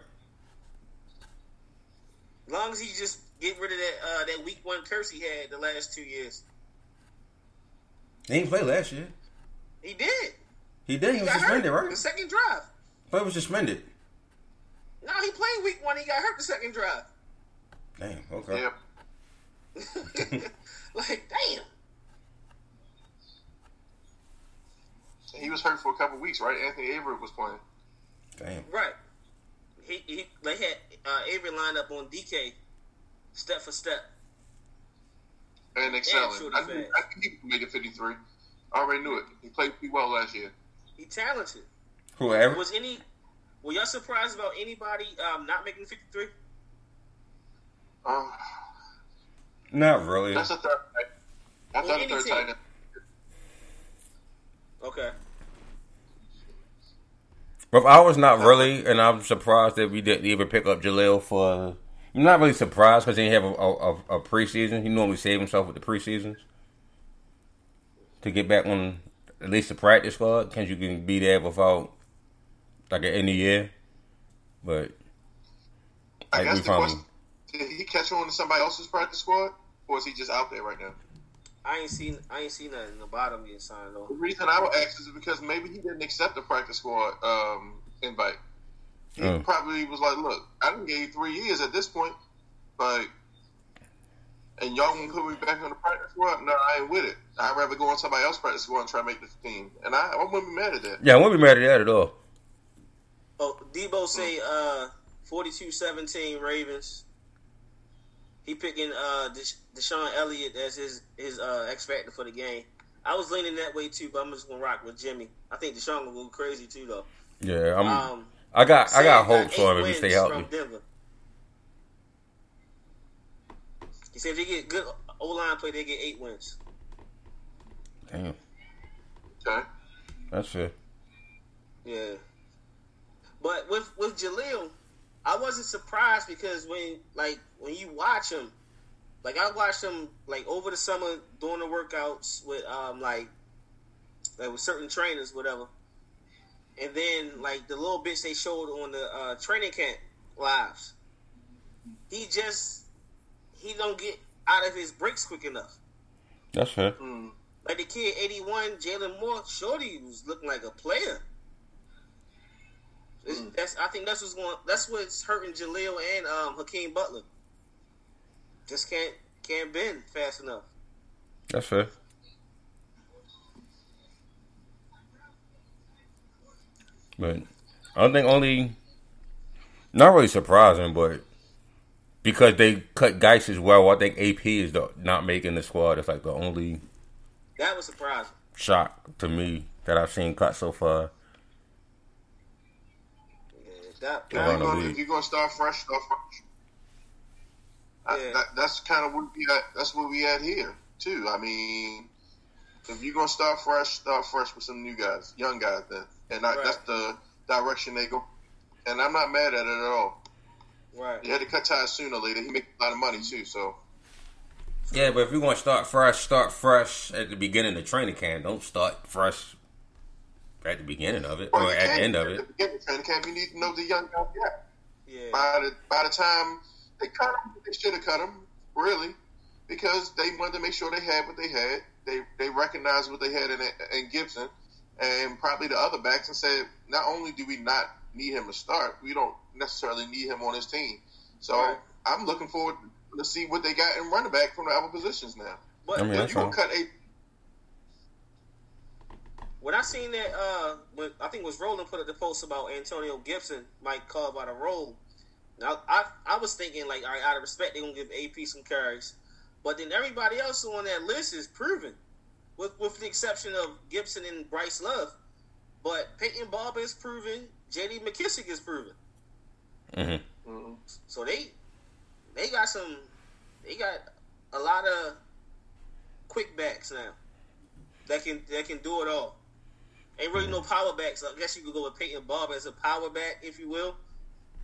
As long as he just get rid of that uh, that week one curse he had the last two years. He didn't play last year. He did. He did. He was got suspended, hurt right? The second drive. But he was suspended. No, he played week one. He got hurt the second drive. Damn. Okay. Yeah. like damn. He was hurt for a couple weeks, right? Anthony Averett was playing. Damn. Right. He, he they had uh, Avery lined up on DK, step for step. And excelling. shooting I, knew. I think he could make it 53. I already knew it. He played pretty well last year. He talented. Whoever. Was any? Were y'all surprised about anybody um, not making fifty three? Uh, Not really. that's a third. I Well, thought the third team. tight end. Okay. But I was not really, and I'm surprised that we didn't even pick up Jaleel for. I'm not really surprised because he didn't have a, a, a preseason. He normally save himself with the preseasons to get back on at least the practice squad because you can be there without like an end of year. But I like, guess we the probably question did he catch on to somebody else's practice squad, or is he just out there right now? I ain't seen I ain't seen nothing about him getting signed The though. reason I would ask is because maybe he didn't accept the practice squad um, invite. He Oh. probably was like, "Look, I didn't give you three years at this point, but and y'all gonna put me back on the practice squad? No, I ain't with it. I'd rather go on somebody else's practice squad and try to make the team. And I, I wouldn't be mad at that. yeah, I wouldn't be mad at that at all. Oh, Debo say uh 42-17 Ravens. He picking uh Desha- DeShon Elliott as his his uh X factor for the game. I was leaning that way too, but I'm just gonna rock with Jimmy. I think DeShon gonna go crazy too though. Yeah, I'm. Um, I got I got hope for him if he stay healthy. He said if they get good O line play, they get eight wins. Damn. Okay. That's fair. Yeah. But with with Jaleel, I wasn't surprised because when like when you watch him, like I watched him like over the summer doing the workouts with um like like with certain trainers, whatever. And then like the little bits they showed on the uh, training camp lives, he just he don't get out of his breaks quick enough. That's fair. Mm. Like the kid eighty one, Jalen Moore, Shorty was looking like a player. That's I think that's what's going. That's what's hurting Jaleel and um, Hakeem Butler. Just can't can't bend fast enough. That's fair. But I don't think only not really surprising, but because they cut Guice as well, I think AP is the, not making the squad. It's like the only that was surprising shock to me that I've seen cut so far. Yeah, that, that you're gonna, if you're gonna start fresh, start fresh. Yeah. that, that's kind of what we at. That's where we at here too. I mean, if you're gonna start fresh, start fresh with some new guys, young guys. Then, and I, right. that's the direction they go. And I'm not mad at it at all. Right. You had to cut ties sooner or later. He make a lot of money too. So. Yeah, but if you want to start fresh, start fresh at the beginning of training camp. Don't start fresh at the beginning of it well, or at the end of it. At the beginning training camp, you need to know the young guys. Yeah. Yeah. By the by the time they cut him. They should have cut him, really, because they wanted to make sure they had what they had. They they recognized what they had in, in Gibson, and probably the other backs, and said, not only do we not need him to start, we don't necessarily need him on his team. So right. I'm looking forward to see what they got in running back from the other positions now. But I mean, you gonna cut a when I seen that, uh, when I think it was Roland put up the post about Antonio Gibson might carve out a role now, I, I was thinking, like, all right, out of respect, they're going to give AP some carries. But then everybody else on that list is proven, with, with the exception of Gibson and Bryce Love. But Peyton Barber is proven. J.D. McKissic is proven. Mm-hmm. Mm-hmm. So they they got some. They got a lot of quick backs now that can that can do it all. Ain't really no power backs. I guess you could go with Peyton Barber as a power back, if you will.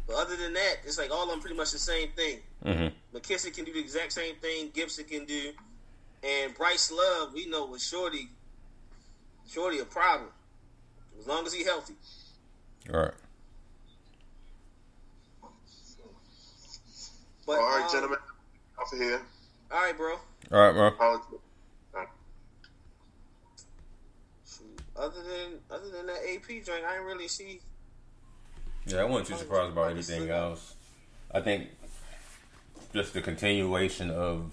But other than that, it's like all of them pretty much the same thing. Mm-hmm. McKissic can do the exact same thing. Gibson can do, and Bryce Love, we know was Shorty. Shorty a problem as long as he healthy. All right. But, all right, um, gentlemen, off of here. All right, bro. All right, bro. All right. Other than other than that AP joint, I didn't really see yeah, I wasn't too surprised about anything else. I think just the continuation of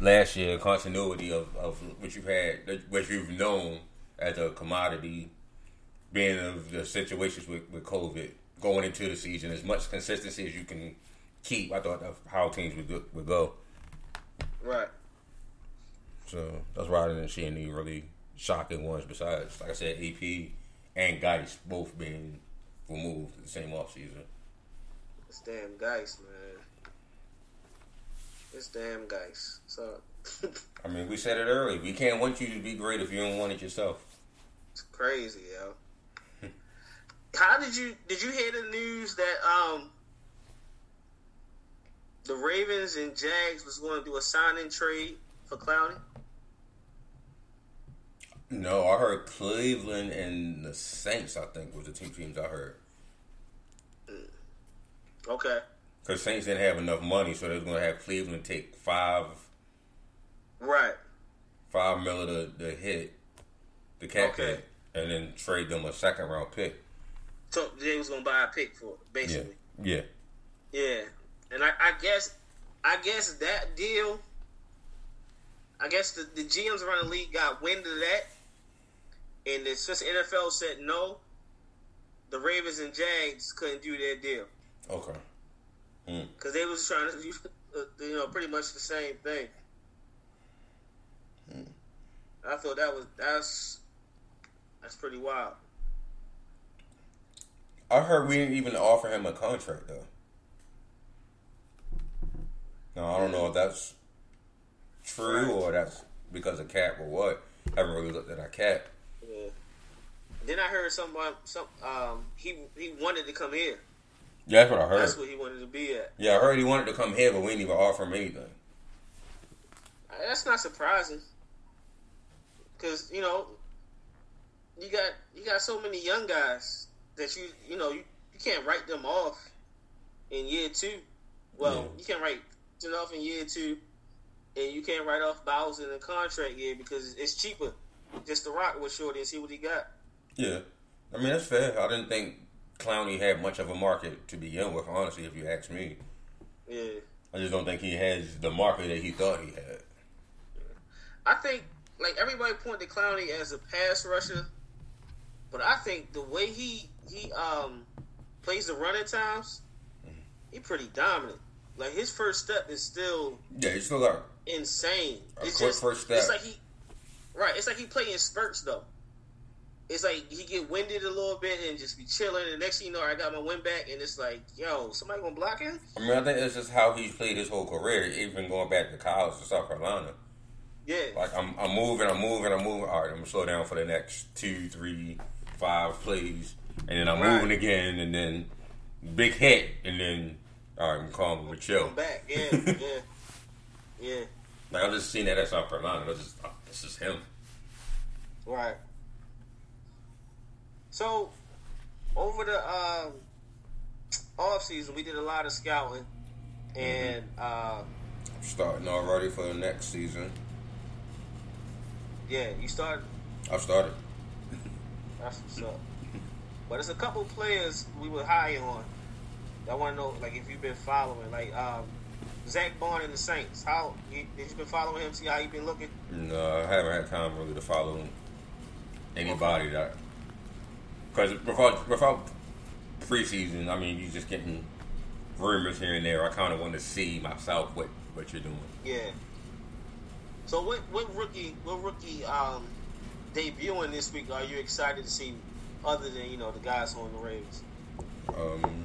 last year, continuity of, of what you've had, what you've known as a commodity, being of the situations with, with COVID going into the season, as much consistency as you can keep. I thought of how teams would go, would go. Right. So that's why I didn't see any really shocking ones. Besides, like I said, AP and Guice both being removed the same offseason. It's damn Guice, man. It's damn Guice. So. I mean, we said it early. We can't want you to be great if you don't want it yourself. It's crazy, yo. How did you did you hear the news that um the Ravens and Jags was going to do a signing trade for Clowney? No, I heard Cleveland and the Saints. I think was the two teams I heard. Uh, okay. Because Saints didn't have enough money, so they was going to have Cleveland take five. Right. Five mil to, the hit, the cap okay. hit, and then trade them a second round pick. So they was going to buy a pick for it, basically. Yeah. Yeah. Yeah. And I, I guess, I guess that deal. I guess the, the GMs around the league got wind of that, and the, since the NFL said no, the Ravens and Jags couldn't do their deal. Okay. Because mm. they was trying to, you know, pretty much the same thing. Mm. I thought that was that's that's pretty wild. I heard we didn't even offer him a contract though. Now I don't know if that's true or that's because of cap or what. I haven't really looked at that cap. Then I heard somebody, some um, he he wanted to come here. Yeah, that's what I heard. That's what he wanted to be at. Yeah, I heard he wanted to come here, but we didn't even offer him anything. Uh, That's not surprising, because you know you got you got so many young guys that you you know you, you can't write them off in year two. Well, Yeah. you can't write them off in year two, and you can't write off Bowser in the contract year because it's cheaper just to rock with Shorty and see what he got. Yeah, I mean that's fair. I didn't think Clowney had much of a market to begin with. Honestly, if you ask me, Yeah. I just don't think he has the market that he thought he had. I think like everybody pointed to Clowney as a pass rusher, but I think the way he he um plays the run at times, he pretty dominant. Like his first step is still Yeah, he still got insane. A it's quick just first step. it's like he right. It's like he playing spurts though. It's like he get winded a little bit and just be chilling. And next thing you know, I got my wind back, and it's like, yo, somebody gonna block him? I mean, I think that's just how he's played his whole career, even going back to college to South Carolina. Yeah, Like I'm, I'm moving, I'm moving, I'm moving. All right, I'm gonna slow down for the next two, three, five plays, and then I'm Right. moving again, and then big hit, and then all right, I'm calm, we chill. come back. Yeah, yeah, yeah. Like I've just seen that at South Carolina. That's just, this is him. Right. So, over the um, off season, we did a lot of scouting, and uh, I'm starting already for the next season. yeah, you started. I've started. That's what's up. But it's a couple players we were high on. I want to know, like, if you've been following, like um, Zack Baun and the Saints. How you, did you been following him? See how he been looking? No, I haven't had time really to follow anybody that because without without preseason, I mean, you're just getting rumors here and there. I kind of want to see myself what what you're doing. Yeah. So what what rookie what rookie um debuting this week are you excited to see other than, you know, the guys on the Ravens? Um,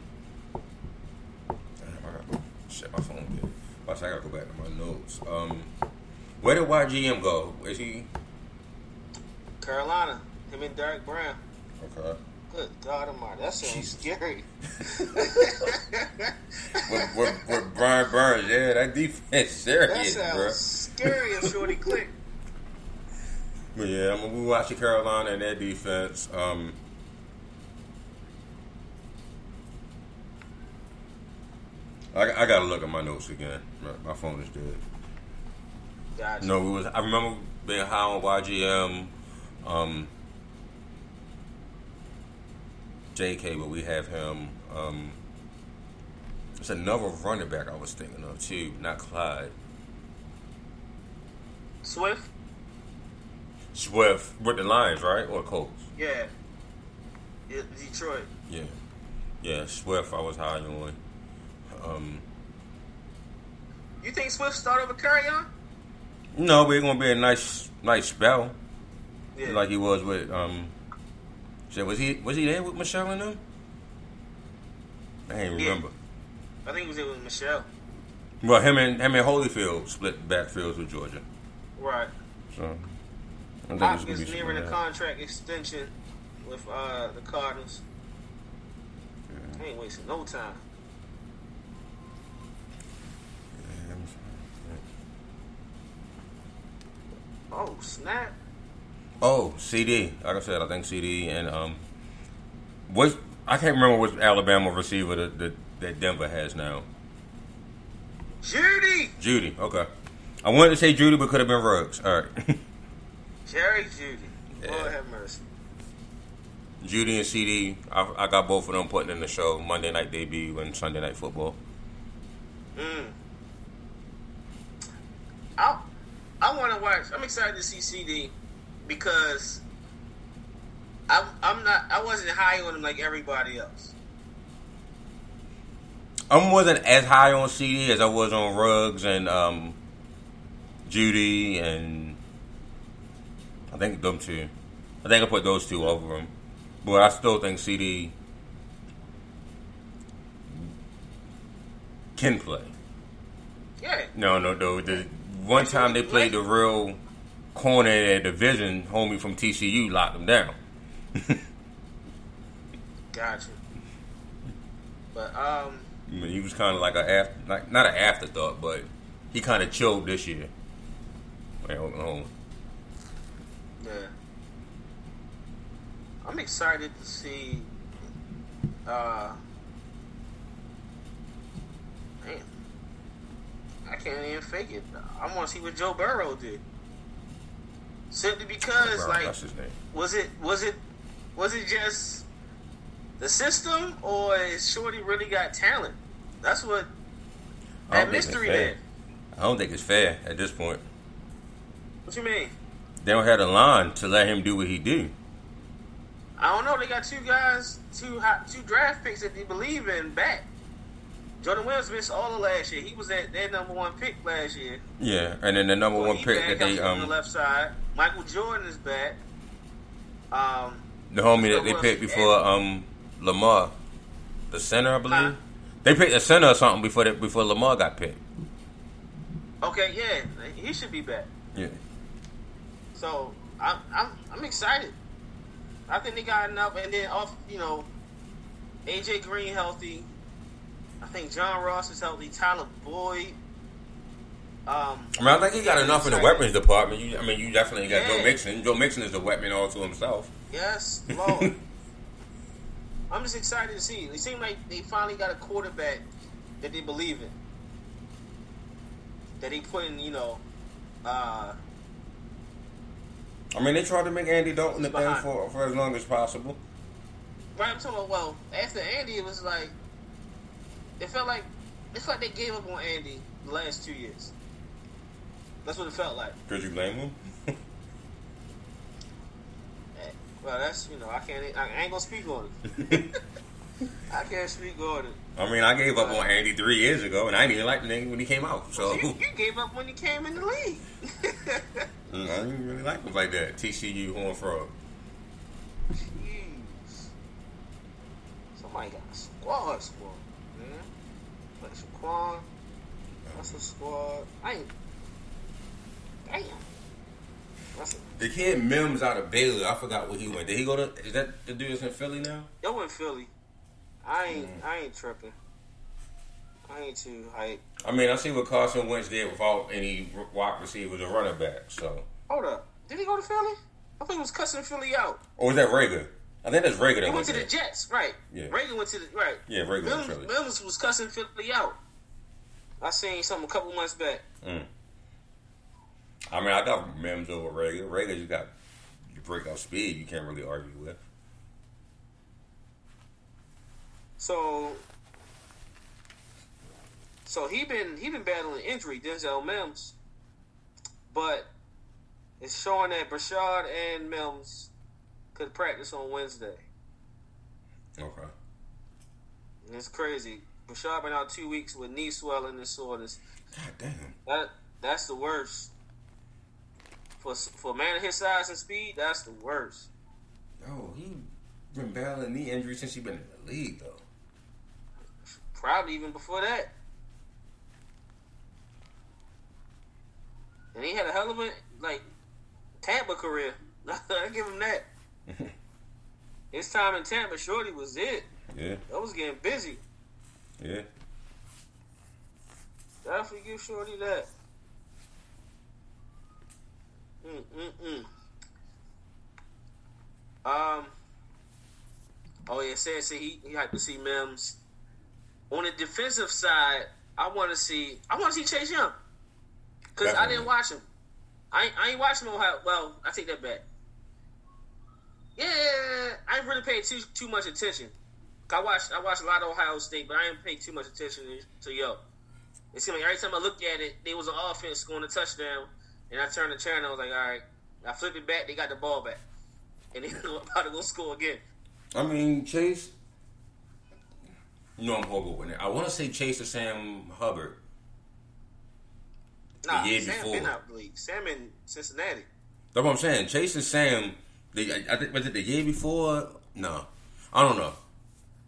damn, I gotta my phone did. Watch, I gotta go back to my notes. Um, where did YGM go? Is he Carolina, him and Derrick Brown. Okay? Good God Almighty, that sounds Jesus. scary. With, with, with Brian Burns, yeah, that defense that serious, sounds bro. scary if Shorty click. But yeah, I'm gonna be watching Carolina and their defense. Um, I, I gotta look at my notes again. My, my phone is dead. Gotcha. No, it was. I remember being high on YGM, um, JK, but we have him. Um, it's another running back I was thinking of too, not Clyde. Swift? Swift with the Lions, right, or Colts? Yeah. Yeah, Detroit. Yeah, yeah, Swift. I was high on. Um, You think Swift start over Kerryon? no, but it's gonna be a nice, nice spell, Yeah. like he was with. Um, shit, was he was he there with Michel and them? I ain't Yeah. remember. I think he was there with Michel. Well, him and him and Holyfield split backfields with Georgia, Right. so I think it's Hopkins gonna nearing a contract extension with uh, the Cardinals. I ain't wasting no time. Oh, snap. Oh, CeeDee. Like I said, I think CeeDee and um, what I can't remember what Alabama receiver that, that that Denver has now. Jeudy! Jeudy. Okay. I wanted to say Jeudy, but could have been Ruggs. All right. Jerry Jeudy. Yeah. Lord have mercy. Jeudy and CeeDee. I, I got both of them putting in the show Monday night debut and Sunday night football. Mm. I I want to watch. I'm excited to see CeeDee because I, I'm not. I wasn't high on him like everybody else. I wasn't as high on CeeDee as I was on Ruggs and um, Jeudy and I think them two. I think I put those two over him, but I still think CeeDee can play. Yeah. No, no, no. The one time they played the real corner their division, homie from TCU locked them down. Gotcha. But um, I mean, he was kind of like a after, like, not an afterthought, but he kind of chilled this year. At Oklahoma. yeah. I'm excited to see. Uh, man, I can't even fake it. I want to see what Joe Burrow did. Simply because, Bro, like, that's his name. was it was it was it just the system or is Shorty really got talent? That's what that mystery there. I don't think it's fair at this point. What you mean? They don't have the line to let him do what he do. I don't know. They got two guys, two hot, two draft picks that they believe in back. Jonah Williams missed all of last year. He was at their number one pick last year. Yeah, and then the number Well, one pick that they on the um left side. Michael Jordan is back. Um, the homie that they picked before um Lamar, the center I believe. Huh? They picked the center or something before that before Lamar got picked. okay, yeah, he should be back. Yeah. So I'm I'm I'm excited. I think they got enough, and then off you know, AJ Green healthy. I think John Ross is healthy. Tyler Boyd. Um, I mean, I think he got enough in the weapons department. You, I mean, you definitely got Joe Yeah. Mixon. Joe Mixon is a weapon all to himself. Yes, Lord. I'm just excited to see. It seems like they finally got a quarterback that they believe in. That he put in, you know, uh, I mean, they tried to make Andy Dalton the thing for for as long as possible. right. I'm talking about. Well, after Andy, it was like it felt like it felt like they gave up on Andy the last two years. That's what it felt like. Could you blame him? Eh, Well, that's you know I can't I ain't gonna speak on it. I can't speak on it. I mean, I gave up on Andy three years ago, and I didn't even like the nigga when he came out. So You, you gave up when he came in the league. Mm, I didn't really like him like that. TCU Horn Frog. Jeez. Somebody got a squad squad, man. Like Shaquan. That's a squad. I ain't. Damn. The kid Mims out of Baylor, I forgot where he went. Did he go to? Is that the dude that's in Philly now? Yo in Philly. I ain't. I ain't tripping. I ain't too hype. I mean, I see what Carson Wentz did without any wide receivers or running back. So, Hold up. Did he go to Philly? I think he was cussing Philly out. or was that Reagor? I think that's Reagor that He went went to the. Jets, right? Yeah. Reagor went to the right. Yeah, Reagor went Mills, to Philly. Mills was cussing Philly out. I seen something a couple months back. Mm. I mean, I got Mims over Reagor. Reagor, you got you break out speed. You can't really argue with. So, so he been he been battling injury, Denzel Mims, but it's showing that Breshad and Mims could practice on Wednesday. Okay. And it's crazy. Breshad been out two weeks with knee swelling and soreness. God damn. That that's the worst. For for a man of his size and speed, that's the worst. Yo, he been battling knee injury since he been in the league though. Probably even before that. And he had a hell of a like Tampa career. I give him that. His time in Tampa, Shorty was it. Yeah, That was getting busy. yeah. Definitely give Shorty that. Mm mm mm. Um. Oh yeah, said say he he had to see Mims. On the defensive side, I want to see I want to see Chase Young because I didn't watch him. I ain't- I ain't watching him. Ohio. Well, I take that back. Yeah, I ain't really paid too too much attention. I watched I watched a lot of Ohio State, but I didn't pay too much attention to Yo. It seemed like every time I looked at it, there was an offense scoring a touchdown, and I turned the channel. I was like, all right. I flipped it back. They got the ball back, and they were about to go score again. I mean, Chase. You know I'm horrible with it. I want to say Chase or Sam Hubbard. Nah, year Sam before. been out the league. Sam in Cincinnati. That's what I'm saying. Chase and Sam. They, I think was it the year before? No, I don't know.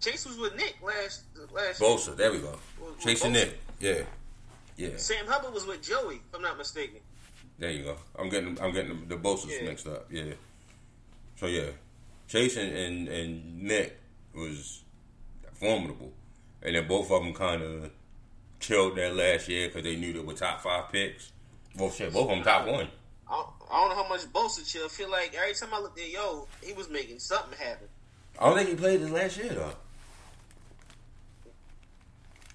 Chase was with Nick last last. Bosa, there we go. Chase and Nick. Yeah, yeah. Sam Hubbard was with Joey, if I'm not mistaken. There you go. I'm getting I'm getting the, the Bosa's Yeah. mixed up. Yeah. So yeah, Chase and, and, and Nick was formidable, and then both of them kind of killed that last year because they knew they were top five picks. Well, shit, both of them top one. I don't, I don't know how much Bosa chill. I feel like every time I looked at Yo, he was making something happen. I don't think he played this last year though.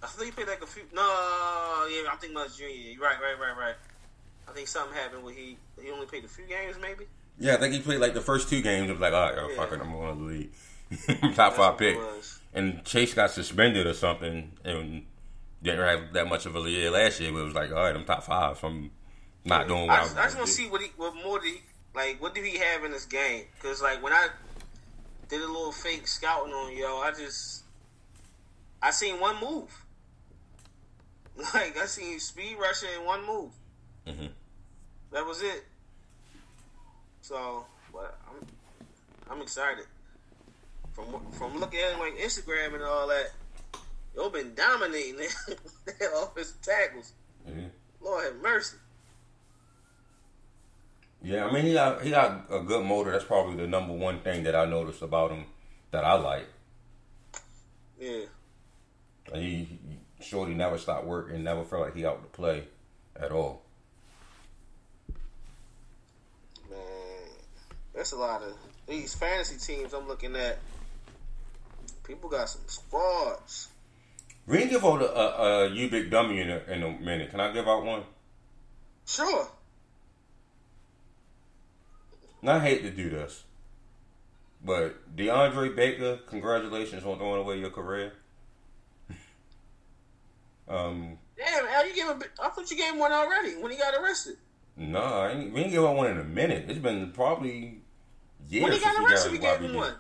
I think he played like a few. No, yeah, I'm thinking about junior. Right, right, right, right. I think something happened where he he only played a few games, maybe. Yeah, I think he played like the first two games. It was like, all right, oh, Yeah. fuck it, I'm going to the league. top That's five pick. And Chase got suspended or something, and didn't have that much of a year last year. But it was like, all right, I'm top five, so I'm not doing well. I I, just, I just want to see what he, what more did he, like, what did he have in this game? Because like when I did a little fake scouting on yo, I just I seen one move. Like I seen speed rushing in one move. Mhm. That was it. So, but I'm I'm excited from from looking at him like Instagram and all that. Yo been dominating their offensive tackles. Mhm. Lord have mercy. Yeah, I mean he got he got a good motor. That's probably the number one thing that I noticed about him that I like. Yeah. He, he Shorty never stopped working, never felt like he out to play at all. Man, that's a lot of these fantasy teams I'm looking at. People got some squads. We can give out a you Big Dummy in a, in a minute. Can I give out one? Sure. And I hate to do this, but DeAndre Baker, congratulations on throwing away your career. um, Damn, how you give him. I thought you gave him one already when he got arrested. no, I we didn't give out one in a minute. It's been probably years when he got arrested, we got gave him one.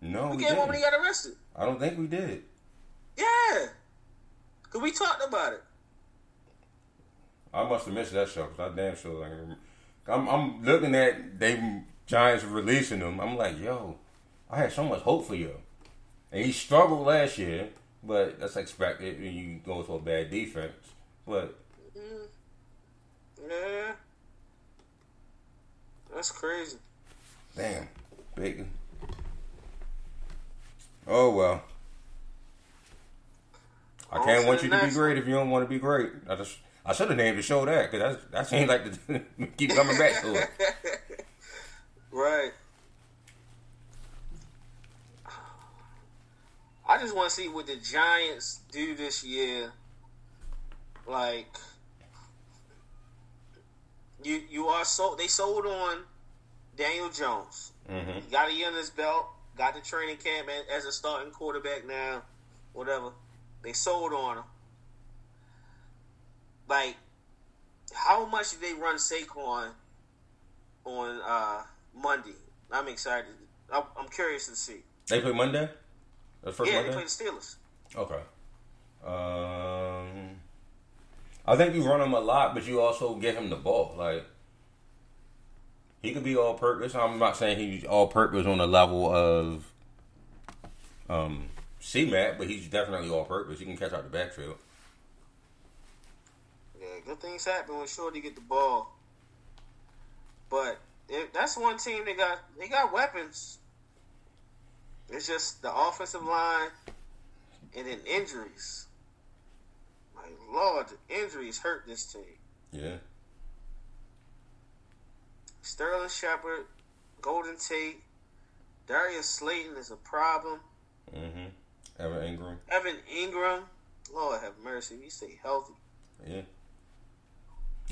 No, We we gave him one when he got arrested. I don't think we did. Yeah. Cause we talked about it. I must have missed that show because I damn sure. Like, I'm, I'm looking at they Giants releasing him. I'm like, yo, I had so much hope for you. And he struggled last year, but that's expected when you go to a bad defense. But mm-hmm. Yeah. That's crazy. Damn, bacon. Oh well. I On can't want you to be great if you don't want to be great. I just I should have named the show that because that that seems like the, keep coming back to it. Right. I just want to see what the Giants do this year. Like, you you are so they sold on Daniel Jones. hmm He got a year on his belt. Got the training camp as a starting quarterback now. Whatever. They sold on him. Like, how much did they run Saquon on uh, Monday? I'm excited. I'm, I'm curious to see. They play Monday. That's first yeah, they play the Steelers. Okay. Um, I think you run him a lot, but you also get him the ball. Like he could be all purpose. I'm not saying he's all purpose on the level of um C-Mac, but he's definitely all purpose. He can catch out the backfield. Yeah, good things happen when Shorty get the ball. But if, that's one team they got. They got weapons. It's just the offensive line and then injuries. My lord, the injuries hurt this team. Yeah. Sterling Shepard, Golden Tate, Darius Slayton is a problem. Mm-hmm. Evan Engram. Evan Engram, Lord have mercy, he stay healthy. Yeah.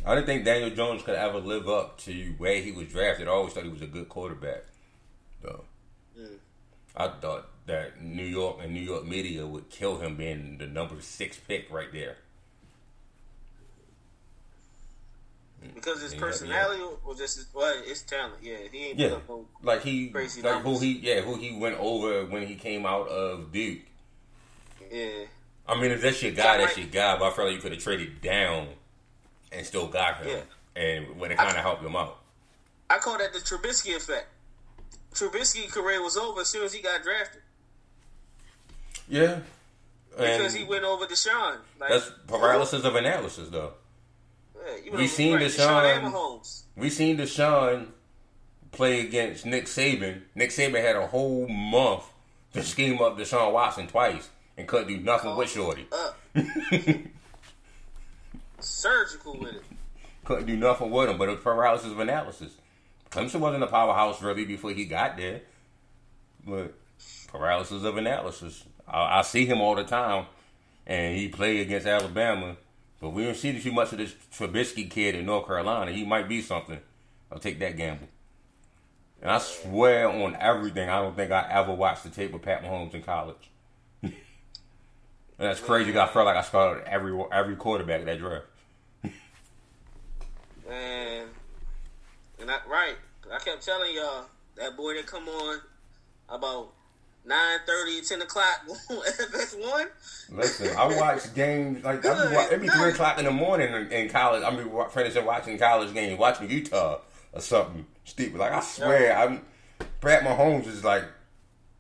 I didn't think Daniel Jones could ever live up to where he was drafted. I always thought he was a good quarterback. Though. Mm. I thought that New York and New York media would kill him being the number six pick right there. Because his personality was just his, well, his talent. Yeah, he ain't Yeah, up like he, Crazy like who he, yeah, who he went over when he came out of Duke. Yeah, I mean, if that's your guy, Yeah, that's your guy. But I feel like you could have traded down and still got him, and when it kind of helped him out. I call that the Trubisky effect. Trubisky career was over as soon as he got drafted. Yeah. Because he went over Deshaun. Like, that's paralysis of analysis, though. Yeah, we seen Deshaun. Deshaun we seen Deshaun play against Nick Saban. Nick Saban had a whole month to scheme up Deshaun Watson twice and couldn't do nothing with Shorty. Surgical with it. Couldn't do nothing with him, but it was paralysis of analysis. Clemson wasn't a powerhouse really before he got there, but paralysis of analysis. I, I see him all the time, and he played against Alabama, but we don't see too much of this Trubisky kid in North Carolina. He might be something. I'll take that gamble. And I swear on everything, I don't think I ever watched the tape of Pat Mahomes in college. and that's crazy. I felt like I started every every quarterback that draft. Man, and I, right, I kept telling y'all that boy that come on about 9 30, 10 o'clock FS one. Listen, I watch games like I be, watch, it be three o'clock in the morning in, in college. I be finishing watching college games, watching Utah or something stupid. Like I swear, I'm Pat Mahomes is like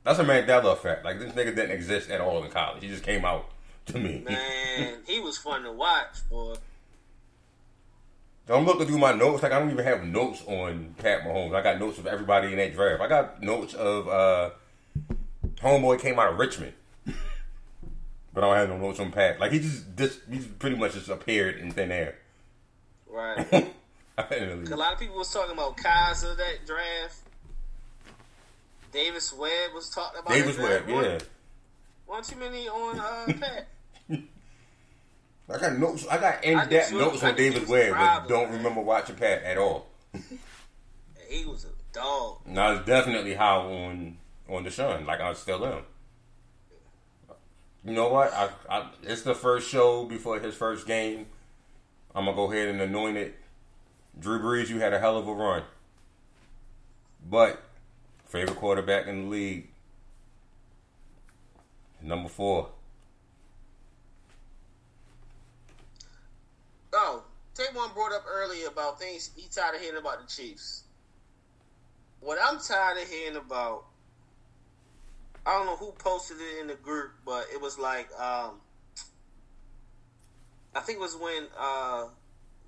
that's a Mandela effect. Like this nigga didn't exist at all in college. He just came out to me. Man, he was fun to watch, boy. I'm looking through my notes. Like I don't even have notes on Pat Mahomes. I got notes of everybody in that draft. I got notes of uh Homeboy came out of Richmond. but I don't have no notes on Pat. Like he just this he pretty much just appeared in thin air. Right. a lot of people was talking about Kizer that draft. Davis Webb was talking about Davis Webb, yeah. One too many on uh, Pat. I got notes. I got in depth notes on Davis Webb, but don't remember watching Pat at all. he was a dog. No, it's definitely how on on Deshaun. Like I still am. You know what? I, I, it's the first show before his first game. I'm gonna go ahead and anoint it Drew Brees, you had a hell of a run. But favorite quarterback in the league, number four. Oh, Tavon brought up earlier about things he tired of hearing about the Chiefs. What I'm tired of hearing about, I don't know who posted it in the group, but it was like, um, I think it was when uh,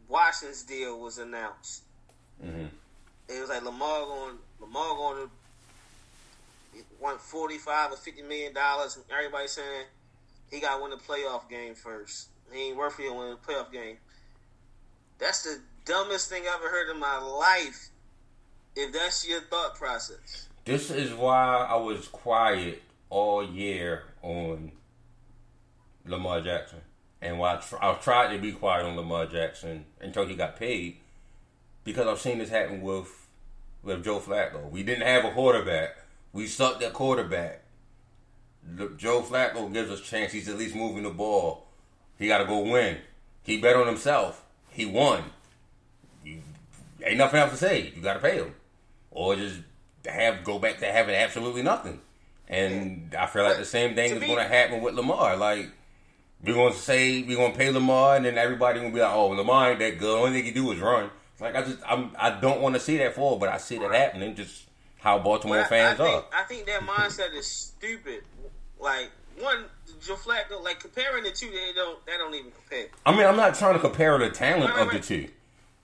Washington's deal was announced. Mm-hmm. It was like Lamar going Lamar going to want forty five or fifty million dollars, and everybody saying he got to win the playoff game first. He ain't worth it to win the playoff game. That's the dumbest thing I've ever heard in my life. If that's your thought process, this is why I was quiet all year on Lamar Jackson. And why I, tr- tried to be quiet on Lamar Jackson until he got paid, because I've seen this happen with with Joe Flacco. We didn't have a quarterback. We sucked at quarterback. Joe Flacco gives us a chance. He's at least moving the ball. He got to go win. He bet on himself. He won. You, ain't nothing else to say. You got to pay him, or just have go back to having absolutely nothing. And I feel like the same thing is going to happen with Lamar. Like we're gonna say we're gonna pay Lamar, and then everybody gonna be like, "Oh, Lamar ain't that good. Only thing he do is run." Like I just, I'm, I don't want to see that fall, but I see that happening. Just how Baltimore well, fans I think, are. I think that mindset is stupid. Like one, Joe Flacco, like comparing the two, they don't, they don't even compare. I mean, I'm not trying to compare the talent right, of right. the two.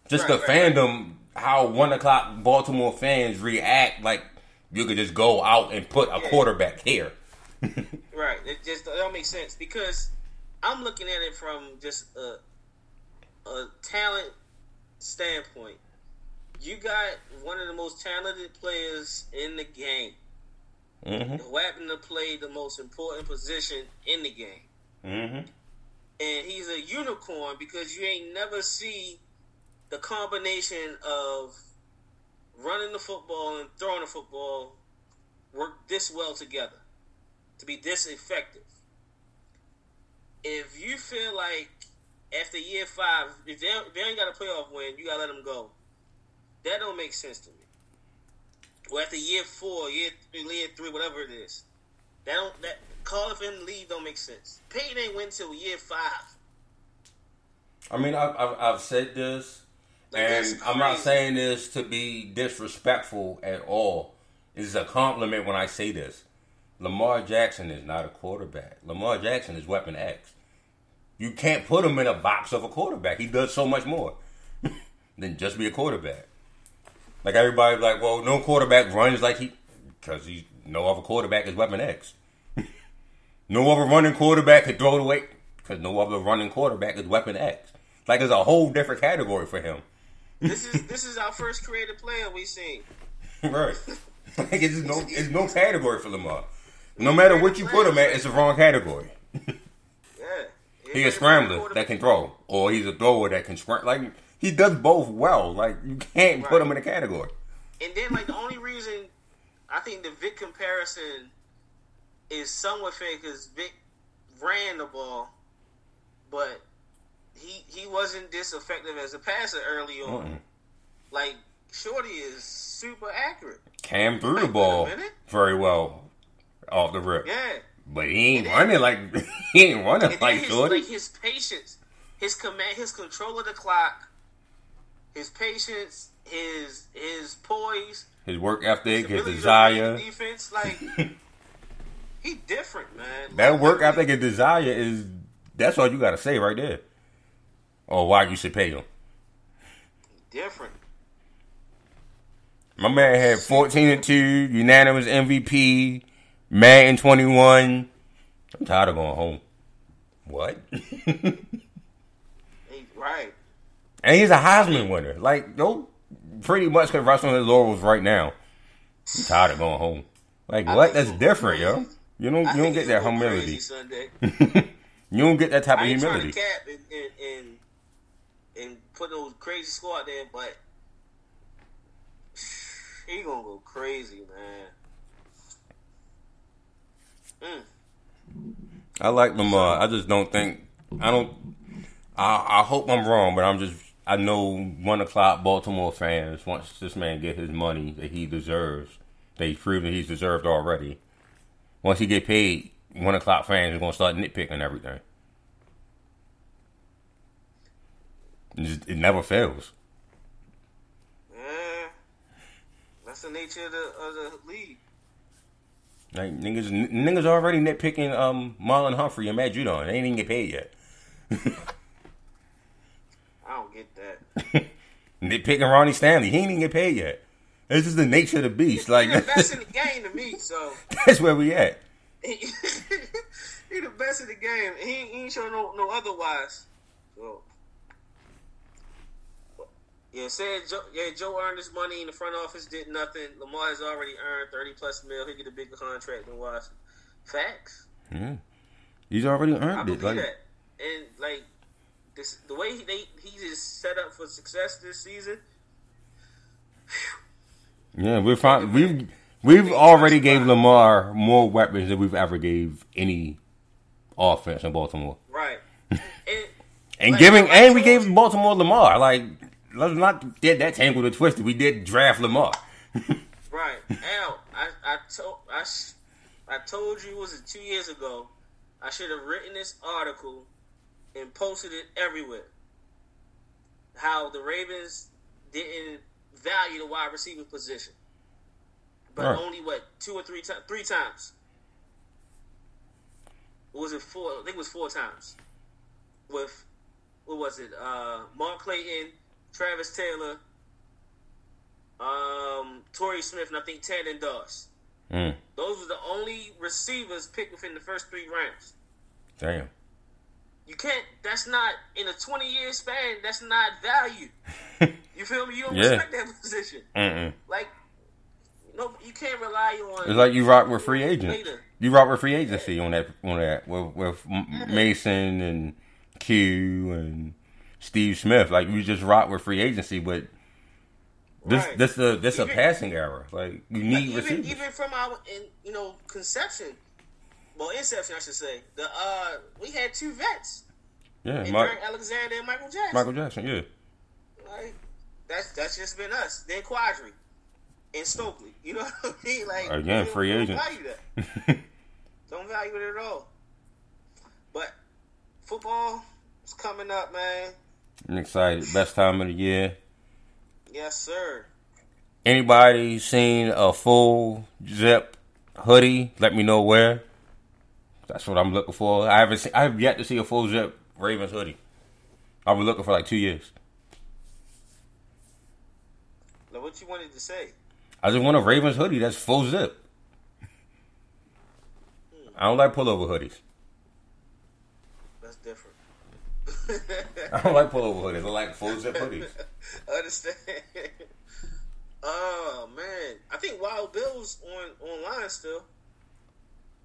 Just right, the fandom, how one o'clock Baltimore fans react. Like you could just go out and put a yeah. quarterback here. right. It just it don't make sense because I'm looking at it from just a a talent standpoint. You got one of the most talented players in the game mm-hmm. who happened to play the most important position in the game. Mm-hmm. And he's a unicorn because you ain't never see the combination of running the football and throwing the football work this well together to be this effective if you feel like after year five, if they, if they ain't got a playoff win, you gotta let them go. That don't make sense to me. Well, after year four, year three, year three, whatever it is, that don't that calling him to leave don't make sense. Peyton ain't win till year five. I mean, I've I've, I've said this, like, and I'm not saying this to be disrespectful at all. It's a compliment when I say this. Lamar Jackson is not a quarterback. Lamar Jackson is Weapon X. You can't put him in a box of a quarterback. He does so much more than just be a quarterback. Like everybody's like, well, no quarterback runs like he, because he's no other quarterback is Weapon X. no other running quarterback could throw it away because no other running quarterback is Weapon X. Like it's a whole different category for him. This is this is our first creative player we've seen. right. Like it's no it's no category for Lamar. No matter what you put him at, it's the wrong category. Yeah. He's a scrambler that can throw, or he's a thrower that can scram. Like he does both well. Like you can't put him in a category. And then, like, the only reason I think the Vic comparison is somewhat fair because Vic ran the ball, but he he wasn't this effective as a passer early on. Mm-mm. Like, Shorty is super accurate. Cam threw the ball wait a minute. very well off the rip, Yeah. but he ain't then- running like he ain't running like his, Shorty. like his patience, his command, his control of the clock, his patience, his his poise, His work ethic, his to read desire. defense, like he different, man. That Like, work ethic and desire is that's all you gotta say right there. Or why you should pay him. different. My man had 14 and 2, unanimous MVP, Madden 21. I'm tired of going home. What? Right. and he's a Heisman winner. Like, no, pretty much could rest on his laurels right now. I'm tired of going home. Like, I what? That's different, yo. You don't, I you don't get that humility. You don't get that type I of ain't trying to humility. cap and, and and put those crazy out there, but he gonna go crazy, man. Mm. I like Lamar. I just don't think I don't. I I hope I'm wrong, but I'm just. I know one o'clock Baltimore fans once this man get his money that he deserves, they he's that he's deserved already. Once he get paid, one o'clock fans are gonna start nitpicking everything. It, just, it never fails. Yeah, that's the nature of the of the league. Like niggas, n- niggas already nitpicking um Marlon Humphrey and Matt Judon. They ain't even get paid yet. I don't get that. Nitpicking Ronnie Stanley. He ain't even get paid yet. This is the nature of the beast. Like He the best in the game to me, so that's where we at. he, he the best in the game. He, ain't- he ain't show no no otherwise. So yeah, said Joe, yeah, Joe earned his money in the front office, did nothing. Lamar has already earned thirty plus mil. He get a bigger contract than Washington. Facts. Yeah. He's already earned it. Like that. And like this, the way he they, he just set up for success this season. yeah, we're fine. We've we've already gave Lamar more weapons than we've ever gave any offense in Baltimore. Right. And And Like, giving and we gave Baltimore Lamar. Like let's not get that tangled and twisted. We did draft Lamar. Right, Al. I I told I, I told you was it two years ago. I should have written this article and posted it everywhere. How the Ravens didn't value the wide receiver position, but Right. only what two or three times? Three times. Or was it four? I think it was four times. With what was it? Uh, Mark Clayton, Travis Taylor, um, Torrey Smith, and I think Tandon Doss. Mm, Those were the only receivers picked within the first three rounds. damn. You can't. That's not in a twenty-year span. That's not value. You feel me? You don't Yeah. respect that position. Mm-mm. Like, no, you can't rely on. It's like you rock with free agents. Later. You rock with free agency on that on that with, with Mason and Q and Steve Smith. Like you just rock with free agency, but this Right. this a this a passing era. Like you Like, need even receivers. even from our in you know conception, well inception I should say. The uh we had two vets, yeah, and Derrick Alexander and Michael Jackson. Michael Jackson. Yeah, Like that's that's just been us. Then Qadry and Stokley. You know what I mean? Like Again, don't- free we don't. Value that. don't value it at all. But football is coming up, man. I'm excited. Best time of the year. Yes, sir. Anybody seen a full zip hoodie, let me know where. That's what I'm looking for. I haven't seen, I have yet to see a full zip Ravens hoodie. I've been looking for like two years. Now, what you wanted to say? I just want a Ravens hoodie that's full zip. Hmm. I don't like pullover hoodies. That's different. I don't like pullover hoodies. I like full zip hoodies. Understand? Oh man, I think Wild Bill's on online still.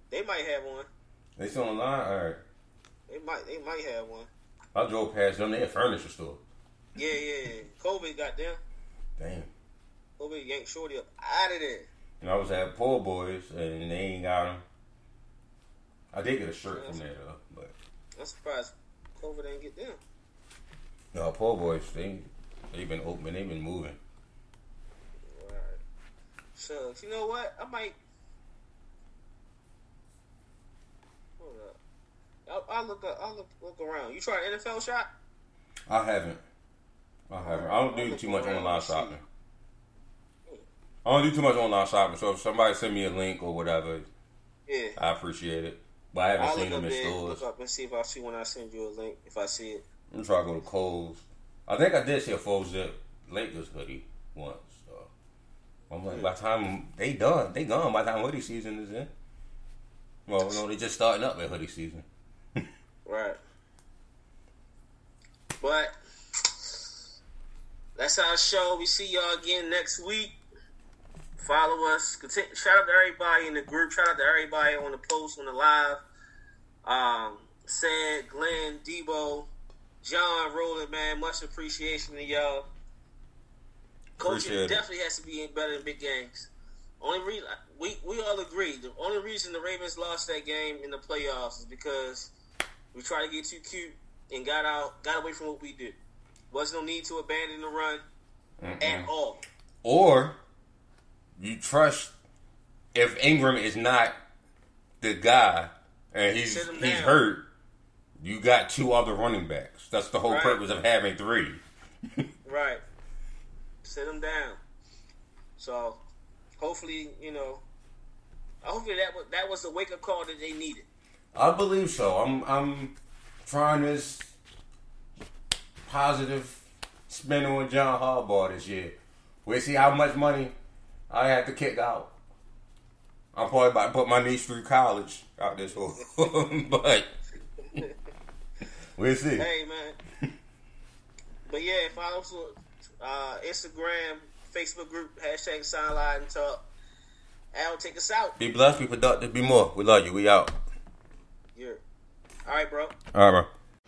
They might have one. They still online? All right. They might. They might have one. I drove past them. They a furniture store. Yeah, yeah. yeah. COVID got them. Damn. COVID yanked Shorty up out of there. And I was at Poor Boys, and they ain't got them. I did get a shirt from there though, but I'm surprised COVID ain't get them. no, Poor Boys they they've been open. They've been moving. Right. So you know what? I might. Hold up. I'll, I'll look. Up, I'll look. Look around. You try an NFL shop? I haven't. I haven't. I don't do too much online shopping. I don't do too much online shopping. So if somebody send me a link or whatever, Yeah. I appreciate it. But I haven't I'll seen look them up in stores. look up and see if I see when I send you a link. If I see it. I'm trying to go to Kohl's. I think I did see a full zip Lakers hoodie once. So I'm like, by the time they done, they gone. By the time hoodie season is in. Well, no, they just starting up at hoodie season. Right. But that's our show. We see y'all again next week. Follow us. Continue, shout out to everybody in the group. Shout out to everybody on the post, on the live. Um, Said, Glenn, Debo, John, Roland, man. Much appreciation to y'all. Coaching definitely has to be better in big games. Only reason we we all agree the only reason the Ravens lost that game in the playoffs is because we tried to get too cute and got out, got away from what we did. Wasn't no need to abandon the run at all. Or you trust if Ingram is not the guy and he's he's down. hurt, you got two other running backs. That's the whole Right. purpose of having three. Right. Sit them down. So hopefully, you know, hopefully that was that was the wake up call that they needed. I believe so. I'm I'm trying this positive spin on John Harbaugh this year. We'll see how much money I have to kick out. I'm probably about to put my niece through college out this hole, but we'll see. Hey man. but yeah, follow us on uh, Instagram, Facebook group, hashtag and Talk. Al, take us out. Be blessed, be productive, be more. We love you. We out. Yeah. All right, bro. All right, bro.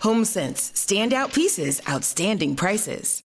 HomeSense. Standout pieces, outstanding prices.